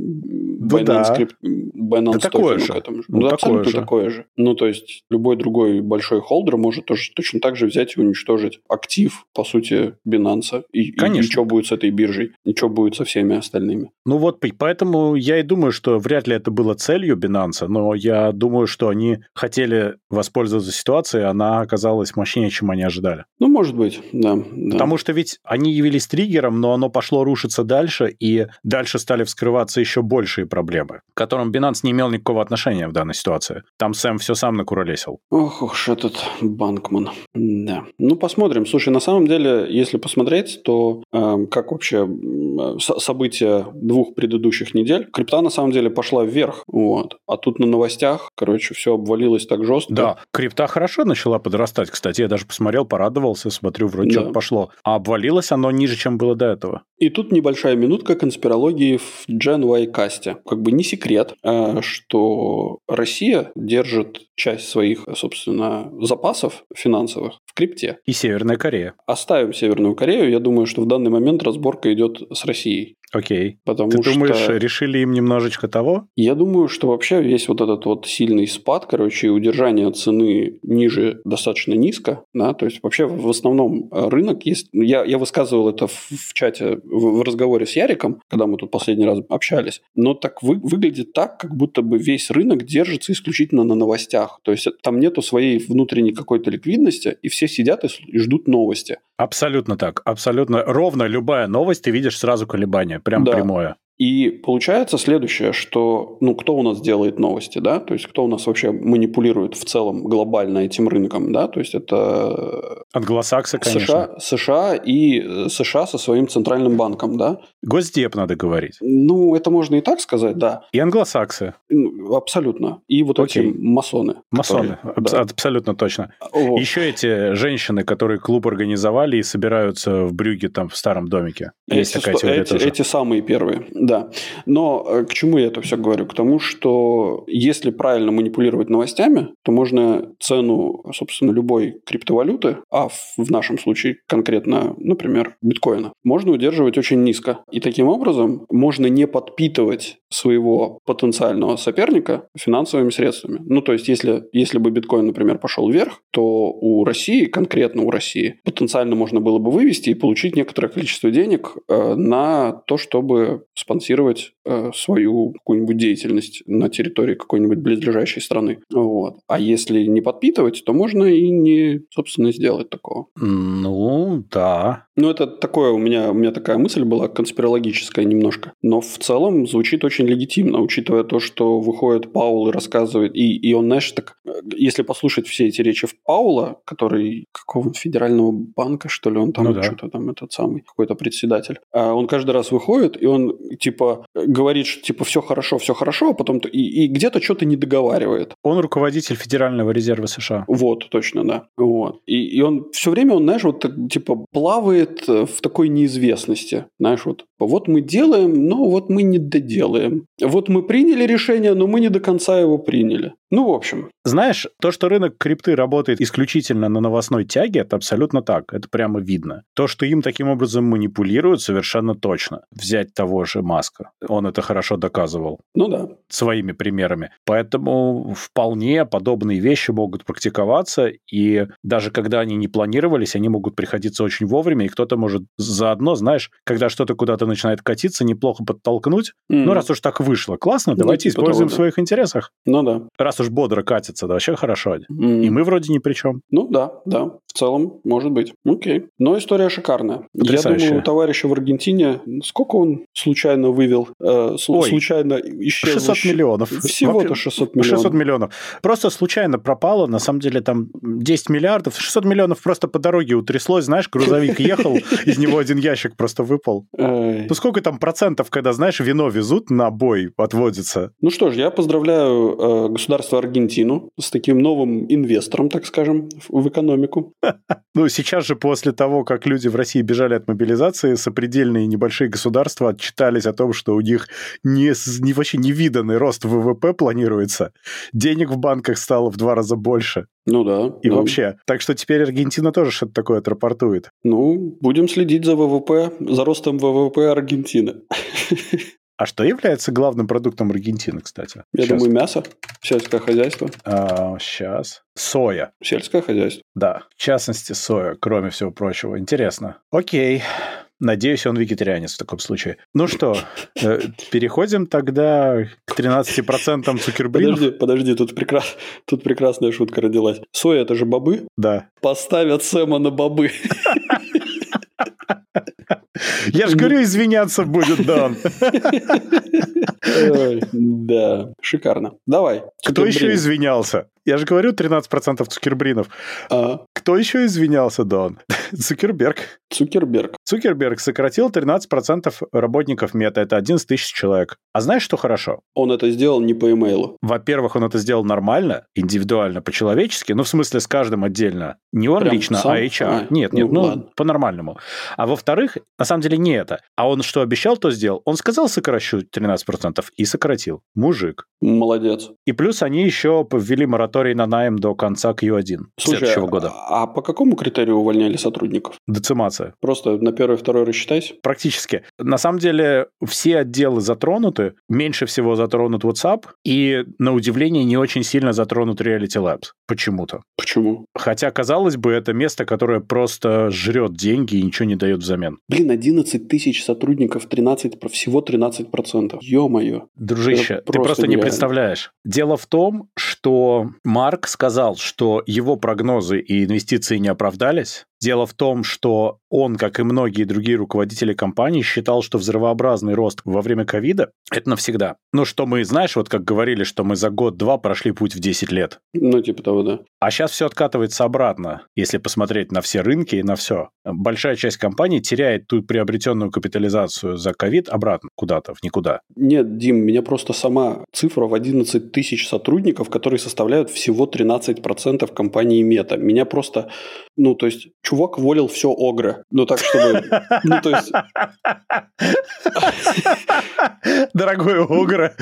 ну, да. скрип... Binance да такое же. к этому? Ну, ну абсолютно же. такое же. Ну, то есть, любой другой большой холдер может тоже точно так же взять и уничтожить актив, по сути, Binance. И, Конечно. и ничего будет с этой биржей, ничего будет со всеми остальными. Ну вот, поэтому я и думаю, что вряд ли это было целью Binance, но я думаю, что они хотели воспользоваться ситуацией, она оказалась мощнее, чем они ожидали. Ну, может быть, да. да. Потому что ведь они явились триггером, но оно пошло рушиться дальше, и дальше стали вскрываться еще большие проблемы, к которым Binance не имел никакого отношения в данной ситуации. Там Сэм все сам накуролесил. Ох уж этот Банкман. Да. Ну, посмотрим. Слушай, на самом деле, если посмотреть, то э, как вообще э, события двух предыдущих недель, крипта на самом деле пошла вверх, вот. А тут на новостях, короче, все обвалилось так жестко. Да, крипта хорошо начала подрастать, кстати. Я даже посмотрел, порадовался, смотрю, вроде да. что-то пошло. А обвалилось оно ниже, чем было до этого. И тут небольшая минутка конспирологии в Gen Y касте. Как бы не секрет, э, что Россия держит часть своих, собственно, запасов финансовых в крипте. И Северная Корея. Оставим Северную Корею. Я думаю, что в данный момент разборка идет с Россией. Окей. Потому Ты что... думаешь, решили им немножечко того? Я думаю, что вообще весь вот этот вот сильный спад, короче, и удержание цены ниже достаточно низко, да, то есть вообще в основном рынок есть... Я, я высказывал это в, в чате, в, в разговоре с Яриком, когда мы тут последний раз общались, но так вы, выглядит так, как будто бы весь рынок держится исключительно на новостях. То есть там нету своей внутренней какой-то ликвидности, и все сидят и ждут новости. Абсолютно так, абсолютно. Ровно любая новость, ты видишь сразу колебания, прям Да. прямое. И получается следующее, что, ну, кто у нас делает новости, да, то есть кто у нас вообще манипулирует в целом глобально этим рынком, да, то есть это Англосаксы, конечно. США, США и э, США со своим центральным банком, да. Госдеп, надо говорить. Ну, это можно и так сказать, да, И англосаксы. Ну, абсолютно. И вот Окей. эти масоны. Масоны. которые- Абс- да. Абсолютно точно. Вот. Еще эти женщины, которые клуб организовали и собираются в Брюге там в старом домике. Есть Эти, такая теория эти, тоже. эти самые первые, да. Но э, к чему я это все говорю? К тому, что если правильно манипулировать новостями, то можно цену, собственно, любой криптовалюты, а в, нашем случае конкретно, например, биткоина, можно удерживать очень низко. И таким образом можно не подпитывать своего потенциального соперника финансовыми средствами. Ну, то есть, если, если бы биткоин, например, пошел вверх, то у России, конкретно у России, потенциально можно было бы вывести и получить некоторое количество денег э, на то, чтобы спонсировать э, свою какую-нибудь деятельность на территории какой-нибудь близлежащей страны. Вот. А если не подпитывать, то можно и не, собственно, сделать такого. Ну, да. Ну, это такое у меня, у меня такая мысль была конспирологическая немножко. Но в целом звучит очень легитимно, учитывая то, что выходит Паул и рассказывает. И, и он, знаешь, так, э, если послушать все эти речи Паула, который какого федерального банка, что ли, он там Ну да. что-то там этот самый, какой-то председатель, а он каждый раз выходит, и он типа говорит, что типа все хорошо, все хорошо, а потом то- и, и где-то что-то не договаривает. Он руководитель Федерального резерва США. Вот, точно, да. Вот. И, и он все время, он, знаешь, вот типа плавает э, в такой неизвестности. Знаешь, вот, вот мы делаем, но вот мы не доделаем. Вот мы приняли решение, но мы не до конца его приняли. Ну, в общем. Знаешь, то, что рынок крипты работает исключительно на новостной тяге, это абсолютно так. Это прямо видно. То, что им таким образом манипулируют, совершенно точно. Взять того же Маска. Он это хорошо доказывал. Ну да. Своими примерами. Поэтому вполне подобные вещи могут практиковаться, и даже когда они не планировались, они могут приходиться очень вовремя, и кто-то может заодно, знаешь, когда что-то куда-то начинает катиться, неплохо подтолкнуть. Mm. Ну, раз уж так вышло, классно, давайте ну, типа используем того, да. в своих интересах. Ну да. Раз уж бодро катится, да вообще хорошо. Mm. И мы вроде ни при чем. Ну да, да, в целом может быть. Окей. Но история шикарная. Потрясающая. Я думаю, у товарища в Аргентине, сколько он случайно вывел? Э, Ой, случайно исчез. 600 миллионов. Всего-то 600 миллионов. 600 миллионов. Просто случайно пропало, на самом деле там 10 миллиардов, 600 миллионов просто по дороге утряслось, знаешь, грузовик ехал, из него один ящик просто выпал. Ну сколько там процентов, когда, знаешь, вино везут на бой, отводится? Ну что ж, я поздравляю э, государство Аргентину с таким новым инвестором, так скажем, в экономику. Ну, сейчас же после того, как люди в России бежали от мобилизации, сопредельные небольшие государства отчитались о том, что у них не, не вообще невиданный рост ВВП планируется. Денег в банках стало в два раза больше. Ну да. И ну. вообще. Так что теперь Аргентина тоже что-то такое отрапортует. Ну, будем следить за ВВП, за ростом ВВП Аргентины. А что является главным продуктом Аргентины, кстати? Я сейчас. думаю, мясо, сельское хозяйство. А, сейчас. Соя. Сельское хозяйство. Да, в частности, соя, кроме всего прочего. Интересно. Окей. Надеюсь, он вегетарианец в таком случае. Ну что, э, переходим тогда к 13% цукербринов. Подожди, подожди, тут, прекрас... тут прекрасная шутка родилась. Соя – это же бобы? Да. Поставят Сэма на бобы. Я же говорю, извиняться будет, Да, шикарно. Давай. Кто еще извинялся? Я же говорю, 13% цукербринов. А? Кто еще извинялся, Дон? Цукерберг. Цукерберг. Цукерберг сократил 13% работников мета. Это 11 тысяч человек. А знаешь, что хорошо? Он это сделал не по имейлу. Во-первых, он это сделал нормально, индивидуально, по-человечески, ну, в смысле, с каждым отдельно. Не он Прям лично, сам? а HR. А, нет, нет, ну, ну по-нормальному. А во-вторых, на самом деле не это. А он что обещал, то сделал. Он сказал, сокращу 13% и сократил. Мужик. Молодец. И плюс они еще ввели мораторий на найм до конца Q1 Слушай, следующего года. А, а по какому критерию увольняли сотрудников? Децимация. Просто на первый второй рассчитайся? Практически. На самом деле все отделы затронуты. Меньше всего затронут WhatsApp. И, на удивление, не очень сильно затронут Reality Labs. Почему-то. Почему? Хотя, казалось бы, это место, которое просто жрет деньги и ничего не дает взамен. Блин, 11 тысяч сотрудников, 13, всего 13%. Ё-моё. Дружище, ты просто не представляешь. Дело в том, что Марк сказал, что его прогнозы и инвестиции не оправдались, Дело в том, что он, как и многие другие руководители компании, считал, что взрывообразный рост во время ковида – это навсегда. Ну, что мы, знаешь, вот как говорили, что мы за год-два прошли путь в 10 лет. Ну, типа того, да. А сейчас все откатывается обратно, если посмотреть на все рынки и на все. Большая часть компаний теряет ту приобретенную капитализацию за ковид обратно куда-то, в никуда. Нет, Дим, меня просто сама цифра в 11 тысяч сотрудников, которые составляют всего 13% компании Мета. Меня просто, ну, то есть, чувак волил все Огры. Ну, так, чтобы... Ну, то есть... Дорогой Огра,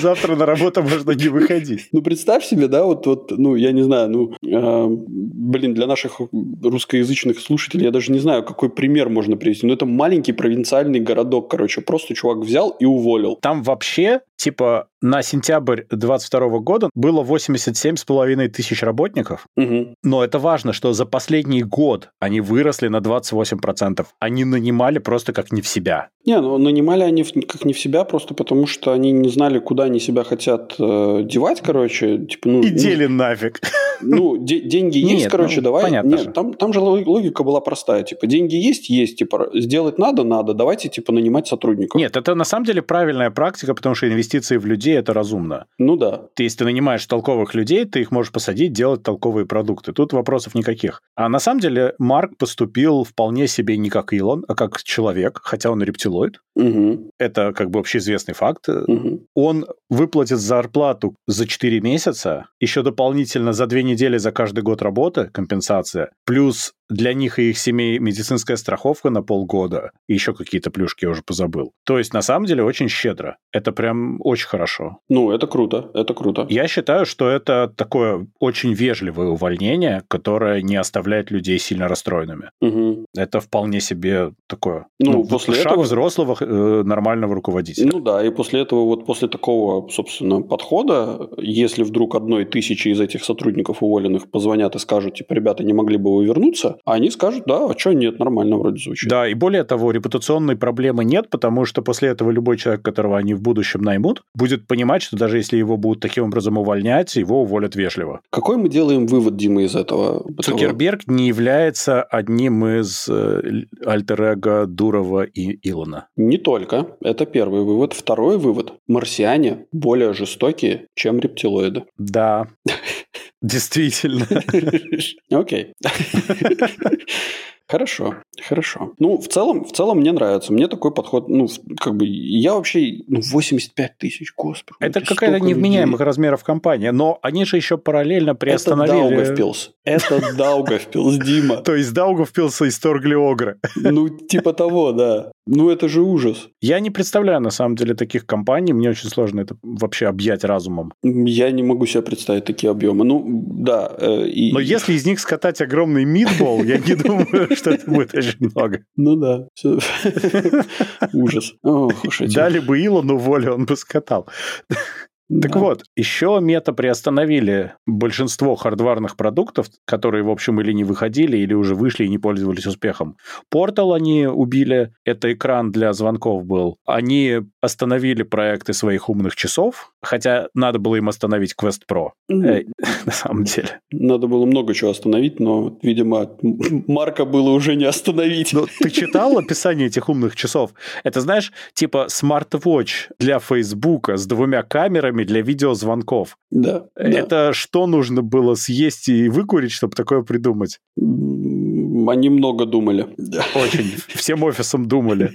завтра на работу можно не выходить. Ну, представь себе, да, вот, вот ну, я не знаю, ну, э, блин, для наших русскоязычных слушателей я даже не знаю, какой пример можно привести. Ну, это маленький провинциальный городок, короче, просто чувак взял и уволил. Там вообще, типа, на сентябрь 2022 года было 87,5 тысяч работников. Угу. Но это важно, что за последний год они выросли на 28%. Они нанимали просто как не в себя. Не, ну нанимали они как не в себя, просто потому что они не знали, куда они себя хотят э, девать, короче. Типа, ну, И дели ну, нафиг. Ну, де- деньги есть, Нет, короче, ну, давай. Понятно Нет, же. Там, там же логика была простая. Типа, деньги есть, есть. Типа, сделать надо, надо. Давайте, типа, нанимать сотрудников. Нет, это на самом деле правильная практика, потому что инвестиции в людей – это разумно. Ну да. Ты, если ты нанимаешь толковых людей, ты их можешь посадить делать толковые продукты. Тут вопросов никаких. А на самом деле Марк поступил вполне себе не как Илон, а как человек, хотя он рептилоид. Угу. Это как бы общеизвестный факт. Угу. Он выплатит зарплату за 4 месяца, еще дополнительно за 2 недели за каждый год работы компенсация, плюс для них и их семей медицинская страховка на полгода, и еще какие-то плюшки я уже позабыл. То есть, на самом деле, очень щедро. Это прям очень хорошо. Ну, это круто, это круто. Я считаю, что это такое очень вежливое увольнение, которое не оставляет людей сильно расстроенными. Угу. Это вполне себе такое Ну, ну, после шаг этого- взрослого э, нормального руководителя. Ну да, и после этого, вот после такого, собственно, подхода, если вдруг одной тысячи из этих сотрудников уволенных позвонят и скажут, типа, ребята, не могли бы вы вернуться, они скажут, да, а что нет, нормально вроде звучит. Да, и более того, репутационной проблемы нет, потому что после этого любой человек, которого они в будущем наймут, будет понимать, что даже если его будут таким образом увольнять, его уволят вежливо. Какой мы делаем вывод, Дима, из этого? Цукерберг не является одним из э, альтер-эго Дурова и Илона. Не только. Это первый вывод. Второй вывод. Марсиане более жестокие, чем рептилоиды. Да, действительно. Окей. Хорошо, хорошо. Ну, в целом, в целом мне нравится. Мне такой подход, ну, как бы, я вообще, ну, 85 тысяч, господи. ну, Это какая-то невменяемых людей. размеров компания, но они же еще параллельно Это приостановили... Даугавпилс. Это Даугавпилс, Дима. То есть Даугавпилса исторгли Огры. Ну, типа того, да. Ну, это же ужас. Я не представляю, на самом деле, таких компаний. Мне очень сложно это вообще объять разумом. Я не могу себе представить такие объемы. Ну, да. э, и- Но если из них скатать огромный мидбол, я не думаю, что это будет очень много. Ну да. Ужас. Дали бы Илону волю, он бы скатал. Так Да. вот, еще мета приостановили большинство хардварных продуктов, которые, в общем, или не выходили, или уже вышли и не пользовались успехом. Портал они убили, это экран для звонков был. Они остановили проекты своих умных часов, хотя надо было им остановить Quest Pro, э, на самом деле. Надо было много чего остановить, но, видимо, Марка было уже не остановить. Ну, ты читал описание этих умных часов? Это, знаешь, типа смарт-вотч для Фейсбука с двумя камерами для видеозвонков. Да. да. Это что нужно было съесть и выкурить, чтобы такое придумать? Они много думали. Очень. Всем офисом думали.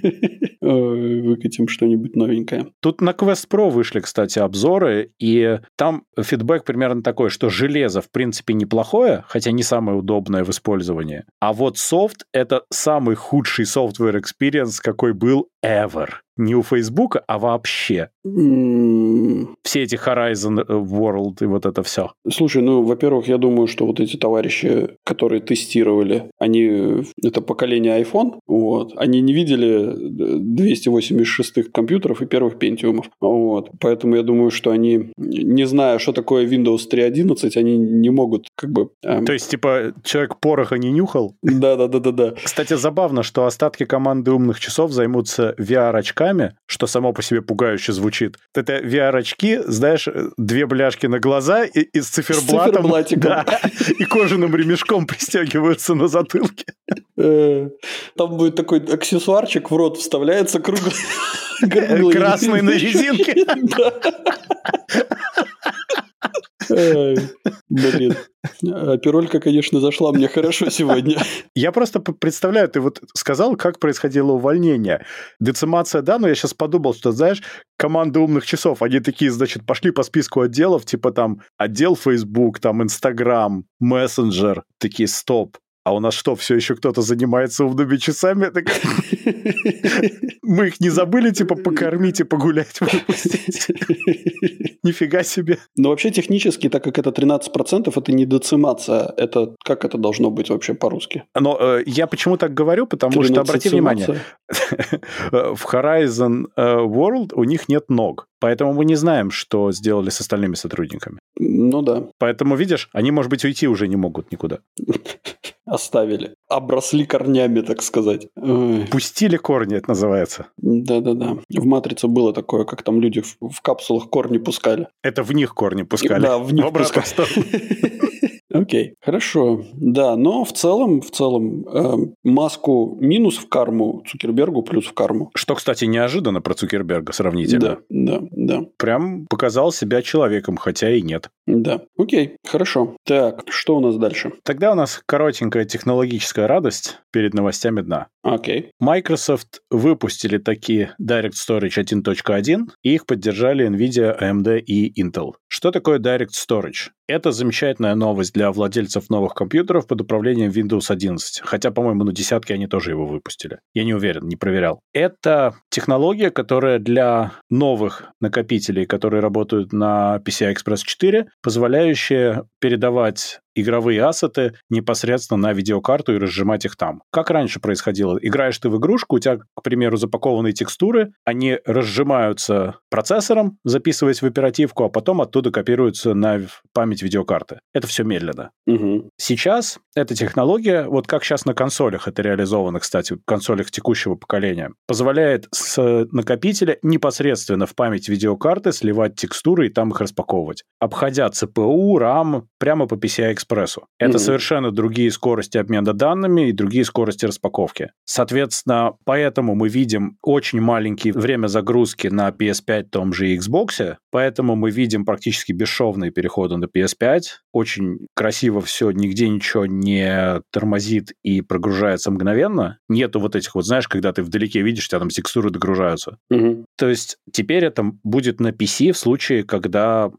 Ой, Выкатим что-нибудь новенькое. Тут на Quest Pro вышли, кстати, обзоры, и там фидбэк примерно такой, что железо, в принципе, неплохое, хотя не самое удобное в использовании. А вот софт — это самый худший software experience, какой был ever. Не у Facebook, а вообще. Все эти Horizon World и вот это все. Слушай, ну, во-первых, я думаю, что вот эти товарищи, которые тестировали, они, это поколение iPhone, вот, они не видели 286 компьютеров и первых пентиумов, вот, поэтому я думаю, что они, не зная, что такое Windows 3.11, они не могут, как бы... эм, То есть, типа, человек пороха не нюхал? Да-да-да-да-да. Кстати, забавно, что остатки команды умных часов займутся VR-очками, что само по себе пугающе звучит. Это VR-очки, знаешь, две бляшки на глаза и, и с циферблатом. циферблатиком. да, и кожаным ремешком пристегиваются на затылке. Э, Там будет такой аксессуарчик в рот вставляется круглый. Красный на резинке. Блин. А пиролька, конечно, зашла мне хорошо сегодня. Я просто представляю, ты вот сказал, как происходило увольнение. Децимация, да, но я сейчас подумал, что, знаешь, команда умных часов, они такие, значит, пошли по списку отделов, типа там отдел Facebook, там Instagram, Messenger, такие, стоп. А у нас что, все еще кто-то занимается умными часами? Мы их не забыли, типа, покормить и погулять, выпустить? Нифига себе. Но вообще технически, так как это 13%, это не децимация. Это как это должно быть вообще по-русски? Но э, я почему так говорю, потому что, обрати внимание, в Horizon э, World у них нет ног. Поэтому мы не знаем, что сделали с остальными сотрудниками. Ну да, Поэтому, видишь, они, может быть, уйти уже не могут никуда. Оставили. Обросли корнями, так сказать. Пустили корни, это называется. Да-да-да. В «Матрице» было такое, как там люди в, в капсулах корни пускали. Это в них корни пускали. Да, в них обратную пускали. Окей, хорошо. Да, но в целом, в целом, эм, маску минус в карму, Цукербергу плюс в карму. Что, кстати, неожиданно про Цукерберга сравнительно. Да, да, да, Прям показал себя человеком, хотя и нет. да. Окей, хорошо. Так, что у нас дальше? Тогда у нас коротенькая технологическая радость перед новостями дна. Окей. Microsoft выпустили такие Direct Storage 1.1, и их поддержали NVIDIA, AMD и Intel. Что такое Direct Storage? Это замечательная новость для владельцев новых компьютеров под управлением Windows 11. Хотя, по-моему, на десятке они тоже его выпустили. Я не уверен, не проверял. Это технология, которая для новых накопителей, которые работают на PCI Express 4, позволяющая передавать игровые ассеты непосредственно на видеокарту и разжимать их там. Как раньше происходило? Играешь ты в игрушку, у тебя, к примеру, запакованные текстуры, они разжимаются процессором, записываясь в оперативку, а потом оттуда копируются на память видеокарты. Это все медленно. Угу. Сейчас эта технология, вот как сейчас на консолях это реализовано, кстати, в консолях текущего поколения, позволяет с накопителя непосредственно в память видеокарты сливать текстуры и там их распаковывать, обходя CPU, RAM прямо по PCI Express. Это mm-hmm. совершенно другие скорости обмена данными и другие скорости распаковки. Соответственно, поэтому мы видим очень маленькие время загрузки на PS5 том же и Xbox, поэтому мы видим практически бесшовные переходы на PS5. Очень красиво все, нигде ничего не тормозит и прогружается мгновенно. Нету вот этих вот, знаешь, когда ты вдалеке видишь, у тебя там текстуры догружаются. Mm-hmm. То есть теперь это будет на PC в случае, когда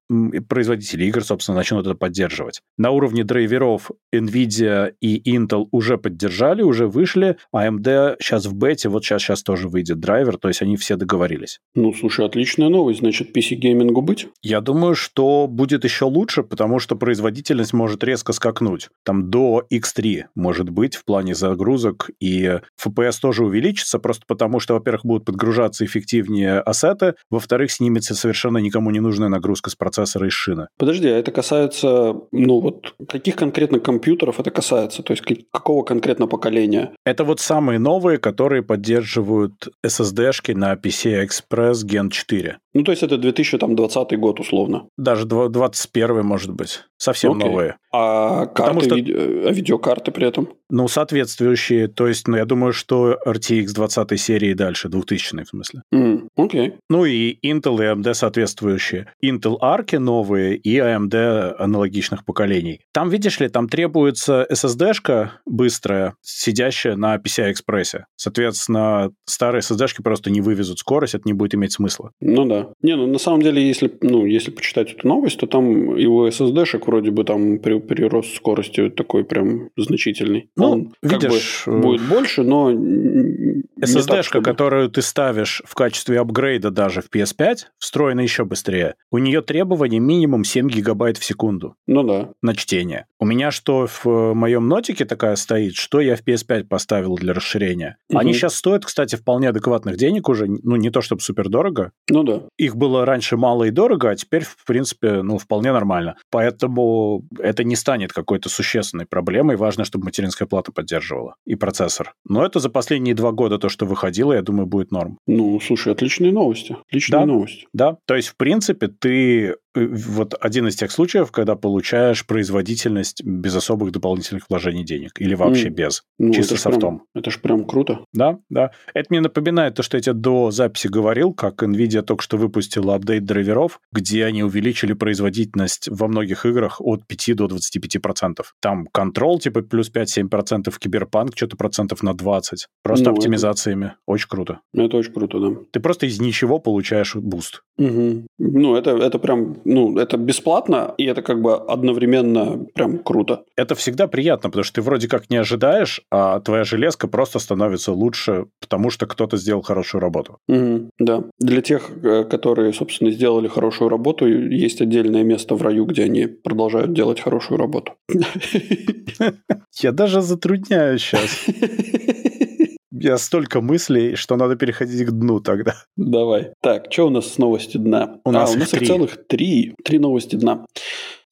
производители игр, собственно, начнут это поддерживать. На уровне уровне драйверов NVIDIA и Intel уже поддержали, уже вышли, а AMD сейчас в бете, вот сейчас, сейчас тоже выйдет драйвер, то есть они все договорились. Ну, слушай, отличная новость, значит, PC-геймингу быть? Я думаю, что будет еще лучше, потому что производительность может резко скакнуть. Там до X3 может быть в плане загрузок, и FPS тоже увеличится, просто потому что, во-первых, будут подгружаться эффективнее ассеты, во-вторых, снимется совершенно никому не нужная нагрузка с процессора и шины. Подожди, а это касается, ну вот, Каких конкретно компьютеров это касается? То есть какого конкретно поколения? Это вот самые новые, которые поддерживают SSD-шки на PCI Express Gen 4. Ну, то есть это 2020 год условно. Даже 2021 может быть. Совсем Окей. новые. А карты, что... виде... а видеокарты при этом? Ну, соответствующие. То есть, ну, я думаю, что RTX 20 серии дальше, 2000 в смысле. Mm, окей. Ну, и Intel и AMD соответствующие. Intel Arc новые и AMD аналогичных поколений. Там, видишь ли, там требуется SSD-шка быстрая, сидящая на PCI Express. Соответственно, старые SSD-шки просто не вывезут скорость, это не будет иметь смысла. Ну да. Не, ну на самом деле, если, ну, если почитать эту новость, то там его SSD-шек вроде бы там при, прирост скорости такой прям значительный. Ну, Он видишь... Как бы будет больше, но... SSD-шка, чтобы... которую ты ставишь в качестве апгрейда даже в PS5, встроена еще быстрее. У нее требование минимум 7 гигабайт в секунду. Ну да. На чтение. У меня что в моем нотике такая стоит, что я в PS5 поставил для расширения. Угу. Они сейчас стоят, кстати, вполне адекватных денег уже. Ну, не то чтобы супер дорого. Ну да. Их было раньше мало и дорого, а теперь, в принципе, ну, вполне нормально. Поэтому это не станет какой-то существенной проблемой. Важно, чтобы материнская плата поддерживала и процессор. Но это за последние два года то, что выходило, я думаю, будет норм. Ну, слушай, отличные новости. Отличные да, новости. Да, то есть, в принципе, ты вот один из тех случаев, когда получаешь производительность без особых дополнительных вложений денег. Или вообще мм. без. Ну, чисто это софтом. Прям, это же прям круто. Да, да. Это мне напоминает то, что я тебе до записи говорил, как NVIDIA только что выпустила update драйверов, где они увеличили производительность во многих играх от 5 до 25%. Там Control типа плюс 5-7%, киберпанк что-то процентов на 20. Просто ну, оптимизациями. Это... Очень круто. Это очень круто, да. Ты просто из ничего получаешь boost. Угу. Ну, это, это прям ну, это бесплатно, и это как бы одновременно прям круто. Это всегда приятно, потому что ты вроде как не ожидаешь, а твоя железка просто становится лучше, потому что кто-то сделал хорошую работу. Угу, да. Для тех, э, которые, собственно, сделали хорошую работу, есть отдельное место в раю, где они продолжают делать хорошую работу. Я даже затрудняюсь сейчас. Я столько мыслей, что надо переходить к дну тогда. Давай. Так, что у нас с новости дна? У нас, а, у нас их целых три. Три новости дна.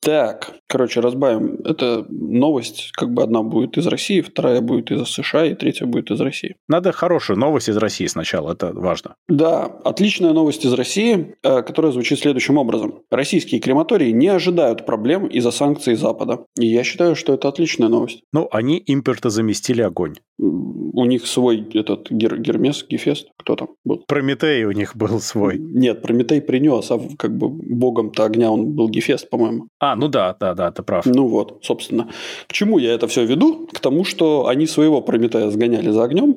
Так, короче, разбавим. Это новость, как бы одна будет из России, вторая будет из США и третья будет из России. Надо хорошую новость из России сначала, это важно. Да, отличная новость из России, э, которая звучит следующим образом. Российские крематории не ожидают проблем из-за санкций Запада. И я считаю, что это отличная новость. Ну, они импортозаместили огонь. У них свой этот Гер, Гермес, Гефест, кто там был? Прометей у них был свой. Нет, Прометей принес, а как бы богом-то огня он был Гефест, по-моему. А, А, ну да, да, да, ты прав. Ну вот, собственно. К чему я это все веду? К тому, что они своего Прометея сгоняли за огнем,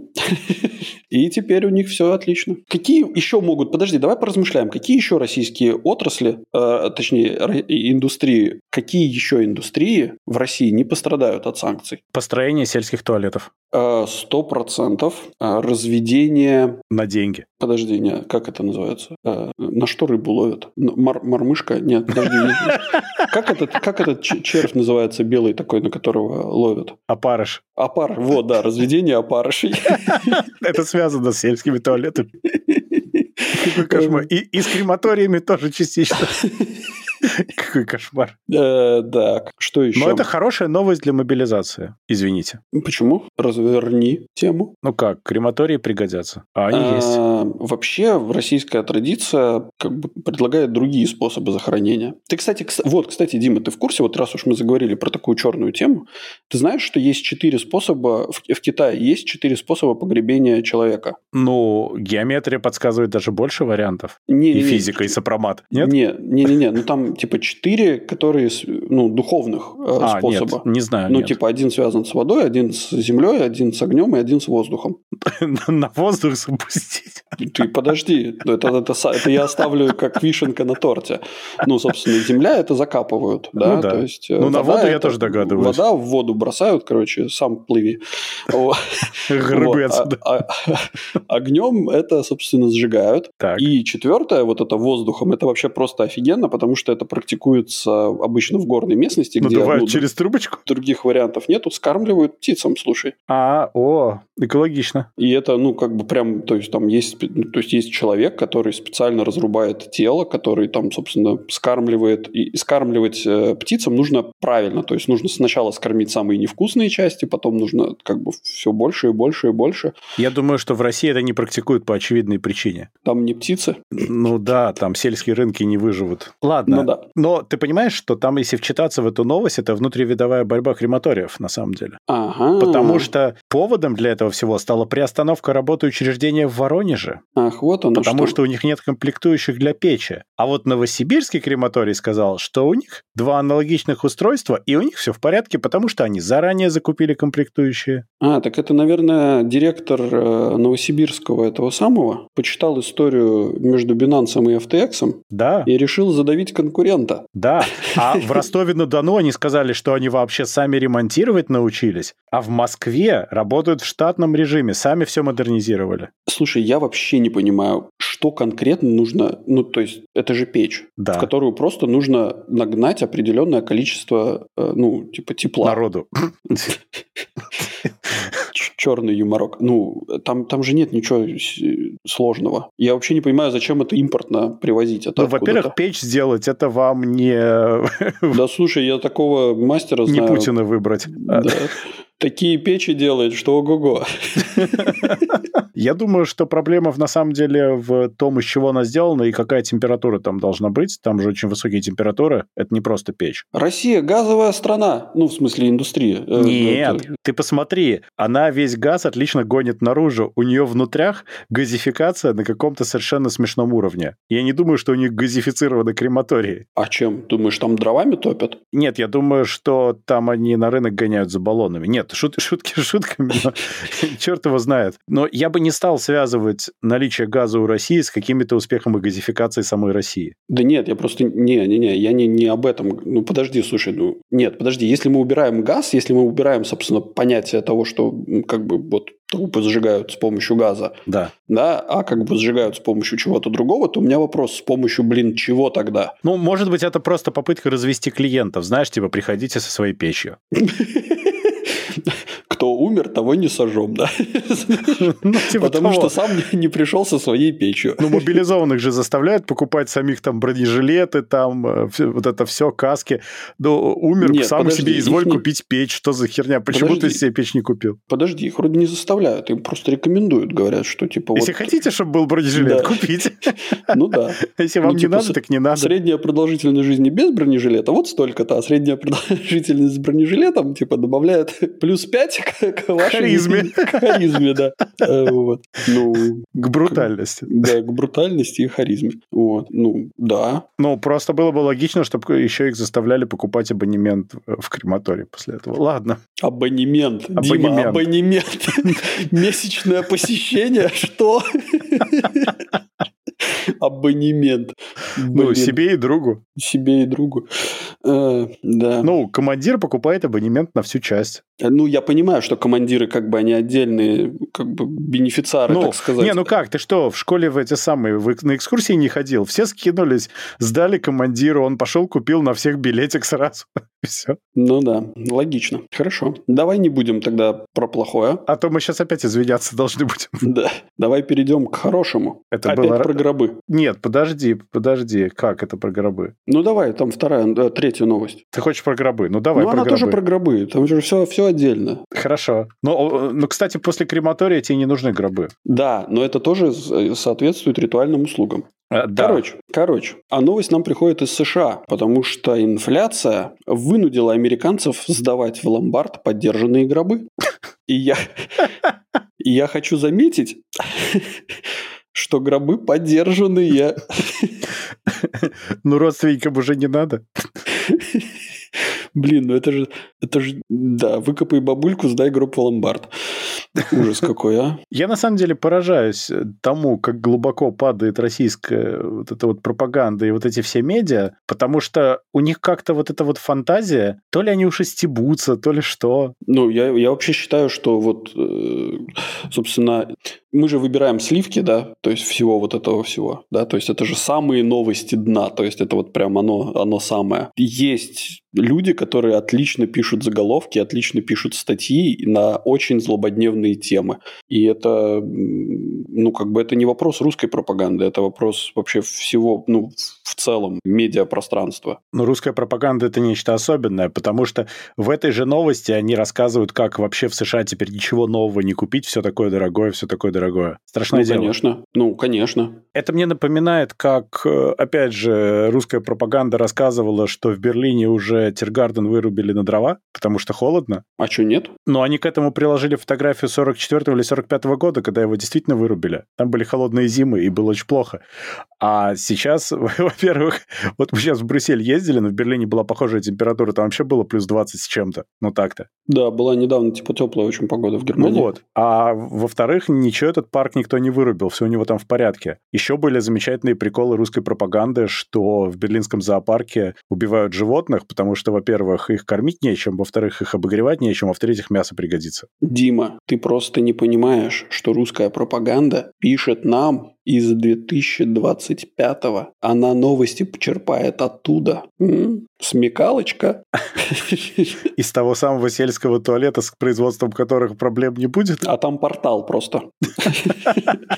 и теперь у них все отлично. Какие еще могут... Подожди, давай поразмышляем. Какие еще российские отрасли, э, точнее, индустрии, какие еще индустрии в России не пострадают от санкций? Построение сельских туалетов. Э, сто процентов. Э, разведение... На деньги. Подожди, нет, как это называется? На что рыбу ловят? Мар мормышка? Нет, подожди. Как этот, как этот червь называется белый такой, на которого ловят? Опарыш. Опар, вот, да, разведение опарышей. Это связано с сельскими туалетами. И, и с крематориями тоже частично. Какой кошмар. Э, да, что еще? Но это хорошая новость для мобилизации. Извините. Почему? Разверни тему. Ну как, крематории пригодятся. А они а, есть. Вообще, российская традиция как бы предлагает другие способы захоронения. Ты, кстати, вот, кстати, Дима, ты в курсе, вот раз уж мы заговорили про такую черную тему, ты знаешь, что есть четыре способа, в, Китае есть четыре способа погребения человека? Ну, геометрия подсказывает даже больше вариантов. Не, и физика, и сопромат. Нет? Не, не, не, не. Ну, там типа четыре, которые, ну, духовных э, а, способа. Нет, не знаю. Ну, нет. типа один связан с водой, один с землей, один с огнем и один с воздухом. На воздух запустить. Ты подожди, это, это, это я оставлю как вишенка на торте. Ну, собственно, земля это закапывают, да, ну, да. то есть. Э, ну, на воду я тоже догадываюсь. Вода в воду бросают, короче, сам плыви. Грыбы отсюда. А, а, огнем это, собственно, сжигают. И четвертое, вот это воздухом, это вообще просто офигенно, потому что это практикуется обычно в горной местности, где ну, через трубочку. других вариантов нету, скармливают птицам, слушай. А, о, экологично. И это, ну, как бы прям, то есть там есть, ну, то есть есть человек, который специально разрубает тело, который там, собственно, скармливает. И скармливать э, птицам нужно правильно, то есть нужно сначала скормить самые невкусные части, потом нужно как бы все больше и больше и больше. Я думаю, что в России это не практикуют по очевидной причине. Там не птицы? Ну да, там сельские рынки не выживут. Ладно, да. Но ты понимаешь, что там, если вчитаться в эту новость, это внутривидовая борьба крематориев, на самом деле. Ага. Потому что поводом для этого всего стала приостановка работы учреждения в Воронеже. Ах, вот оно Потому что. что у них нет комплектующих для печи. А вот Новосибирский крематорий сказал, что у них два аналогичных устройства, и у них все в порядке, потому что они заранее закупили комплектующие. А, так это, наверное, директор э, Новосибирского этого самого почитал историю между Binance и FTX да. и решил задавить конкурента. Да, а в Ростове-на-Дону они сказали, что они вообще сами ремонтировать научились, а в Москве работают в штатном режиме, сами все модернизировали. Слушай, я вообще не понимаю, что конкретно нужно, ну, то есть это же печь, да. в которую просто нужно нагнать определенное количество, э, ну, типа тепла. Народу. черный юморок. Ну, там, там же нет ничего сложного. Я вообще не понимаю, зачем это импортно привозить. Это ну, во-первых, печь сделать, это вам не... Да, слушай, я такого мастера знаю. Не Путина выбрать. Да такие печи делает, что ого-го. Я думаю, что проблема на самом деле в том, из чего она сделана и какая температура там должна быть. Там же очень высокие температуры. Это не просто печь. Россия газовая страна. Ну, в смысле, индустрия. Э, Нет, Это... ты посмотри. Она весь газ отлично гонит наружу. У нее внутрях газификация на каком-то совершенно смешном уровне. Я не думаю, что у них газифицированы крематории. А чем? Думаешь, там дровами топят? Нет, я думаю, что там они на рынок гоняют за баллонами. Нет, шут, шутки шутками, черт его знает. Но я бы не стал связывать наличие газа у России с какими-то успехами газификации самой России. Да нет, я просто... Не-не-не, я не, не об этом. Ну, подожди, слушай, ну... Нет, подожди, если мы убираем газ, если мы убираем, собственно, понятие того, что как бы вот трупы сжигают с помощью газа, да. да, а как бы сжигают с помощью чего-то другого, то у меня вопрос, с помощью, блин, чего тогда? Ну, может быть, это просто попытка развести клиентов, знаешь, типа, приходите со своей печью. кто умер, того не сожжем, да? Ну, типа Потому что сам не пришел со своей печью. Ну, мобилизованных же заставляют покупать самих там бронежилеты, там э, вот это все, каски. Ну, умер, сам себе изволь купить печь. Что за херня? Почему ты себе печь не купил? Подожди, их вроде не заставляют, им просто рекомендуют, говорят, что типа Если хотите, чтобы был бронежилет, купите. Ну да. Если вам ну, не типа, надо, так не надо. Средняя продолжительность жизни без бронежилета вот столько-то, а средняя продолжительность с бронежилетом типа добавляет плюс 5 к вашей... Харизме. К харизме, да. Э, Вот. Ну, К брутальности. да, к брутальности и харизме. Вот. Ну, да. Ну, просто было бы логично, чтобы еще их заставляли покупать абонемент в крематорий после этого. Ладно. Абонемент. Дима, Абонемент. абонемент. Месячное посещение? Что? Абонемент. Ну, Блин, себе и другу. себе и другу. Э, Да. Ну, командир покупает абонемент на всю часть. Ну, я понимаю, что командиры, как бы, они отдельные, как бы, бенефициары, ну, так сказать. не, ну как, ты что, в школе в эти самые, в- на экскурсии не ходил? Все скинулись, сдали командиру, он пошел, купил на всех билетик сразу. Все. Ну да, логично. Хорошо. Давай не будем тогда про плохое. А то мы сейчас опять извиняться должны будем. Да. Давай перейдем к хорошему. Это Опять было... про гробы. Нет, подожди, подожди. Как это про гробы? Ну давай, там вторая, э, третья новость. Ты хочешь про гробы? Ну, давай ну про она гробы. тоже про гробы. Там же все, все отдельно. Хорошо. Ну, ну, кстати, после крематория тебе не нужны гробы. Да, но это тоже э, соответствует ритуальным услугам. А, да. Короче, короче, а новость нам приходит из США, потому что инфляция вынудила американцев сдавать в ломбард поддержанные гробы. И я, и я хочу заметить, что гробы поддержанные. Ну, родственникам уже не надо. Блин, ну это же, это же, да, выкопай бабульку, сдай гроб в ломбард. Ужас какой, а? Я на самом деле поражаюсь тому, как глубоко падает российская вот эта вот пропаганда и вот эти все медиа, потому что у них как-то вот эта вот фантазия, то ли они уж и стебутся, то ли что. Ну, я, я вообще считаю, что вот, э, собственно, мы же выбираем сливки, да, то есть всего вот этого всего, да, то есть это же самые новости дна, то есть это вот прям оно, оно самое. Есть люди, которые отлично пишут заголовки, отлично пишут статьи на очень злободневные темы. И это, ну, как бы это не вопрос русской пропаганды, это вопрос вообще всего, ну, в целом медиапространства. Но русская пропаганда это нечто особенное, потому что в этой же новости они рассказывают, как вообще в США теперь ничего нового не купить, все такое дорогое, все такое дорогое. Страшное Ну, дело. конечно, ну, конечно. Это мне напоминает, как, э, опять же, русская пропаганда рассказывала, что в Берлине уже Тиргарден вырубили на дрова, потому что холодно. А что, нет? Но они к этому приложили фотографию 44 или 45 года, когда его действительно вырубили. Там были холодные зимы, и было очень плохо. А сейчас, во-первых, вот мы сейчас в Брюссель ездили, но в Берлине была похожая температура, там вообще было плюс 20 с чем-то. Ну так-то. Да, была недавно, типа, теплая очень погода в Германии. Ну вот. А во-вторых, ничего этот парк никто не вырубил, все у него там в порядке. Еще были замечательные приколы русской пропаганды, что в берлинском зоопарке убивают животных, потому что, во-первых, их кормить нечем, во-вторых, их обогревать нечем, а в-третьих, мясо пригодится. Дима, ты просто не понимаешь, что русская пропаганда пишет нам из 2025-го. Она новости черпает оттуда. М? Смекалочка. Из того самого сельского туалета, с производством которых проблем не будет. А там портал просто.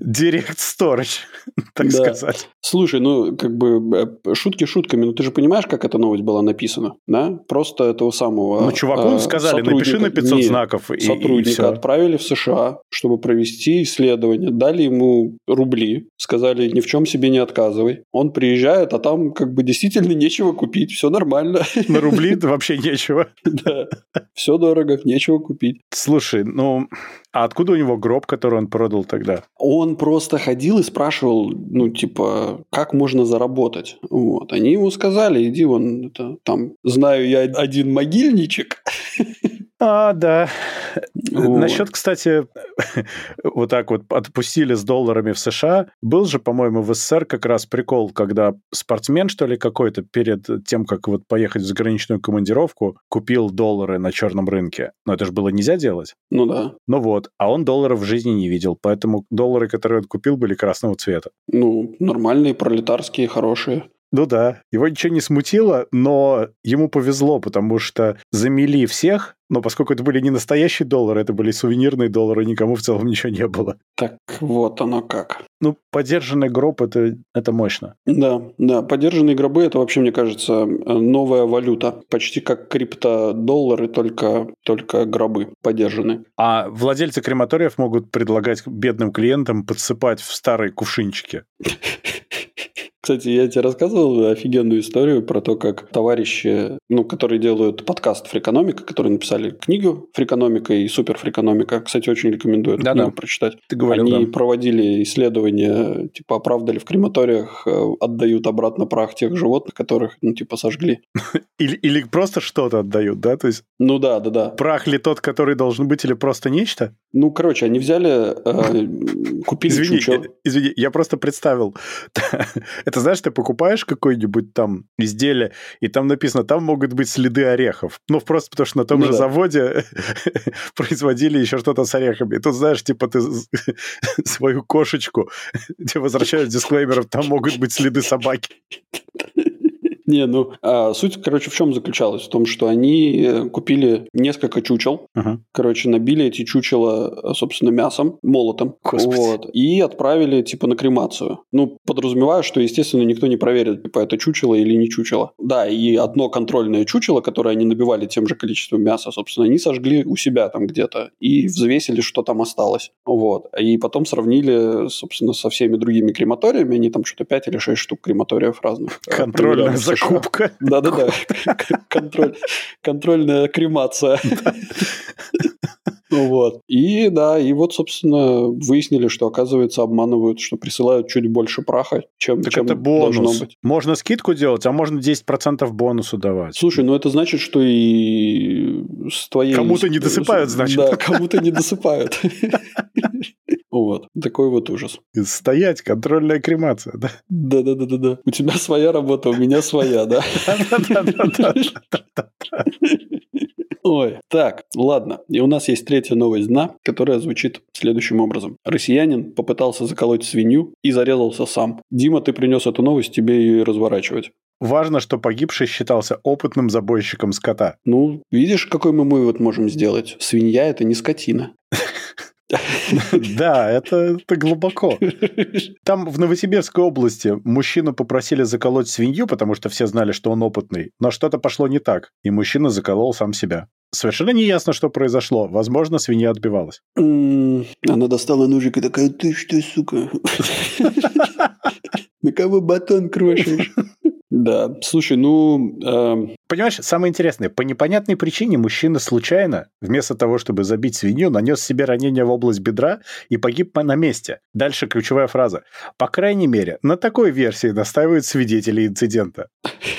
Директ Storage, так сказать. Слушай, ну, как бы, э, шутки шутками, но ты же понимаешь, как эта новость была написана, да? Просто этого самого... Ну, чуваку э, сказали, напиши на сотрудника- 500 Не, знаков, и, сотрудника отправили в США, чтобы провести исследование. Дали ему рубли, сказали, ни в чем себе не отказывай. Он приезжает, а там как бы действительно нечего купить, все нормально. На рубли вообще нечего. Да. Все дорого, нечего купить. Слушай, ну, а откуда у него гроб, который он продал тогда? Он просто ходил и спрашивал, ну, типа, как можно заработать. Вот. Они ему сказали, иди вон, это, там, знаю я один могильничек. А, да. Вот. Насчет, кстати, вот так вот отпустили с долларами в США. Был же, по-моему, в СССР как раз прикол, когда спортсмен, что ли, какой-то перед тем, как вот поехать в заграничную командировку, купил доллары на черном рынке. Но это же было нельзя делать. Ну да. Ну вот, а он долларов в жизни не видел, поэтому доллары, которые он купил, были красного цвета. Ну, нормальные, пролетарские, хорошие. Ну да, его ничего не смутило, но ему повезло, потому что замели всех, но поскольку это были не настоящие доллары, это были сувенирные доллары, никому в целом ничего не было. Так вот оно как. Ну, подержанный гроб это, это мощно. Да, да, подержанные гробы это вообще, мне кажется, новая валюта. Почти как криптодоллары, только, только гробы подержаны. А владельцы крематориев могут предлагать бедным клиентам подсыпать в старые кувшинчики. Кстати, я тебе рассказывал офигенную историю про то, как товарищи, ну, которые делают подкаст «Фрикономика», которые написали книгу «Фрикономика» и «Суперфрикономика». Кстати, очень рекомендую эту Да-да. книгу прочитать. Ты говорил, Они да. проводили исследования, типа, оправдали в крематориях, э, отдают обратно прах тех животных, которых, ну, типа, сожгли. Или, или просто что-то отдают, да? То есть Ну да, да, да. прах ли тот, который должен быть, или просто нечто? Ну, короче, они взяли, э, купили Извини, чучело. э, извини, я просто представил. Это знаешь, ты покупаешь какое-нибудь там изделие, и там написано, там могут быть следы орехов. Ну, просто потому что на том Ну же да. заводе производили еще что-то с орехами. И тут, знаешь, типа ты свою кошечку, тебе возвращают дисклеймером, там могут быть следы собаки. Не, ну, а, суть, короче, в чем заключалась? В том, что они э, купили несколько чучел, Ага. короче, набили эти чучела, э, собственно, мясом, молотом, Господи. вот, и отправили, типа, на кремацию. Ну, подразумевая, что, естественно, никто не проверит, типа, это чучело или не чучело. Да, и одно контрольное чучело, которое они набивали тем же количеством мяса, собственно, они сожгли у себя там где-то и взвесили, что там осталось. Вот. И потом сравнили, собственно, со всеми другими крематориями, они там что-то 5 или 6 штук крематориев разных. э, Закупка. Да-да-да. Контроль, контрольная кремация. Ну Вот. И да, и вот, собственно, выяснили, что, оказывается, обманывают, что присылают чуть больше праха, чем, Так чем это должно бонус. быть. Можно скидку делать, а можно 10% бонусу давать. Слушай, ну это значит, что и с твоей... Кому-то не досыпают, значит. Да, кому-то не досыпают. Вот. Такой вот ужас. Стоять, контрольная кремация, да? Да-да-да-да-да. У тебя своя работа, у меня своя, да? Ой, так, ладно. И у нас есть третья новость дна, которая звучит следующим образом. Россиянин попытался заколоть свинью и зарезался сам. Дима, ты принес эту новость, тебе ее и разворачивать. Важно, что погибший считался опытным забойщиком скота. Ну, видишь, какой мы вывод можем сделать? Свинья – это не скотина. Да, это, это глубоко. Там в Новосибирской области мужчину попросили заколоть свинью, потому что все знали, что он опытный, но что-то пошло не так, и мужчина заколол сам себя. Совершенно не ясно, что произошло. Возможно, свинья отбивалась. Она достала ножик и такая, ты что, сука? На кого батон крошишь? Да, слушай, ну, эм, Понимаешь, самое интересное, по непонятной причине мужчина случайно, вместо того, чтобы забить свинью, нанес себе ранение в область бедра и погиб на месте. Дальше ключевая фраза. По крайней мере, на такой версии настаивают свидетели инцидента.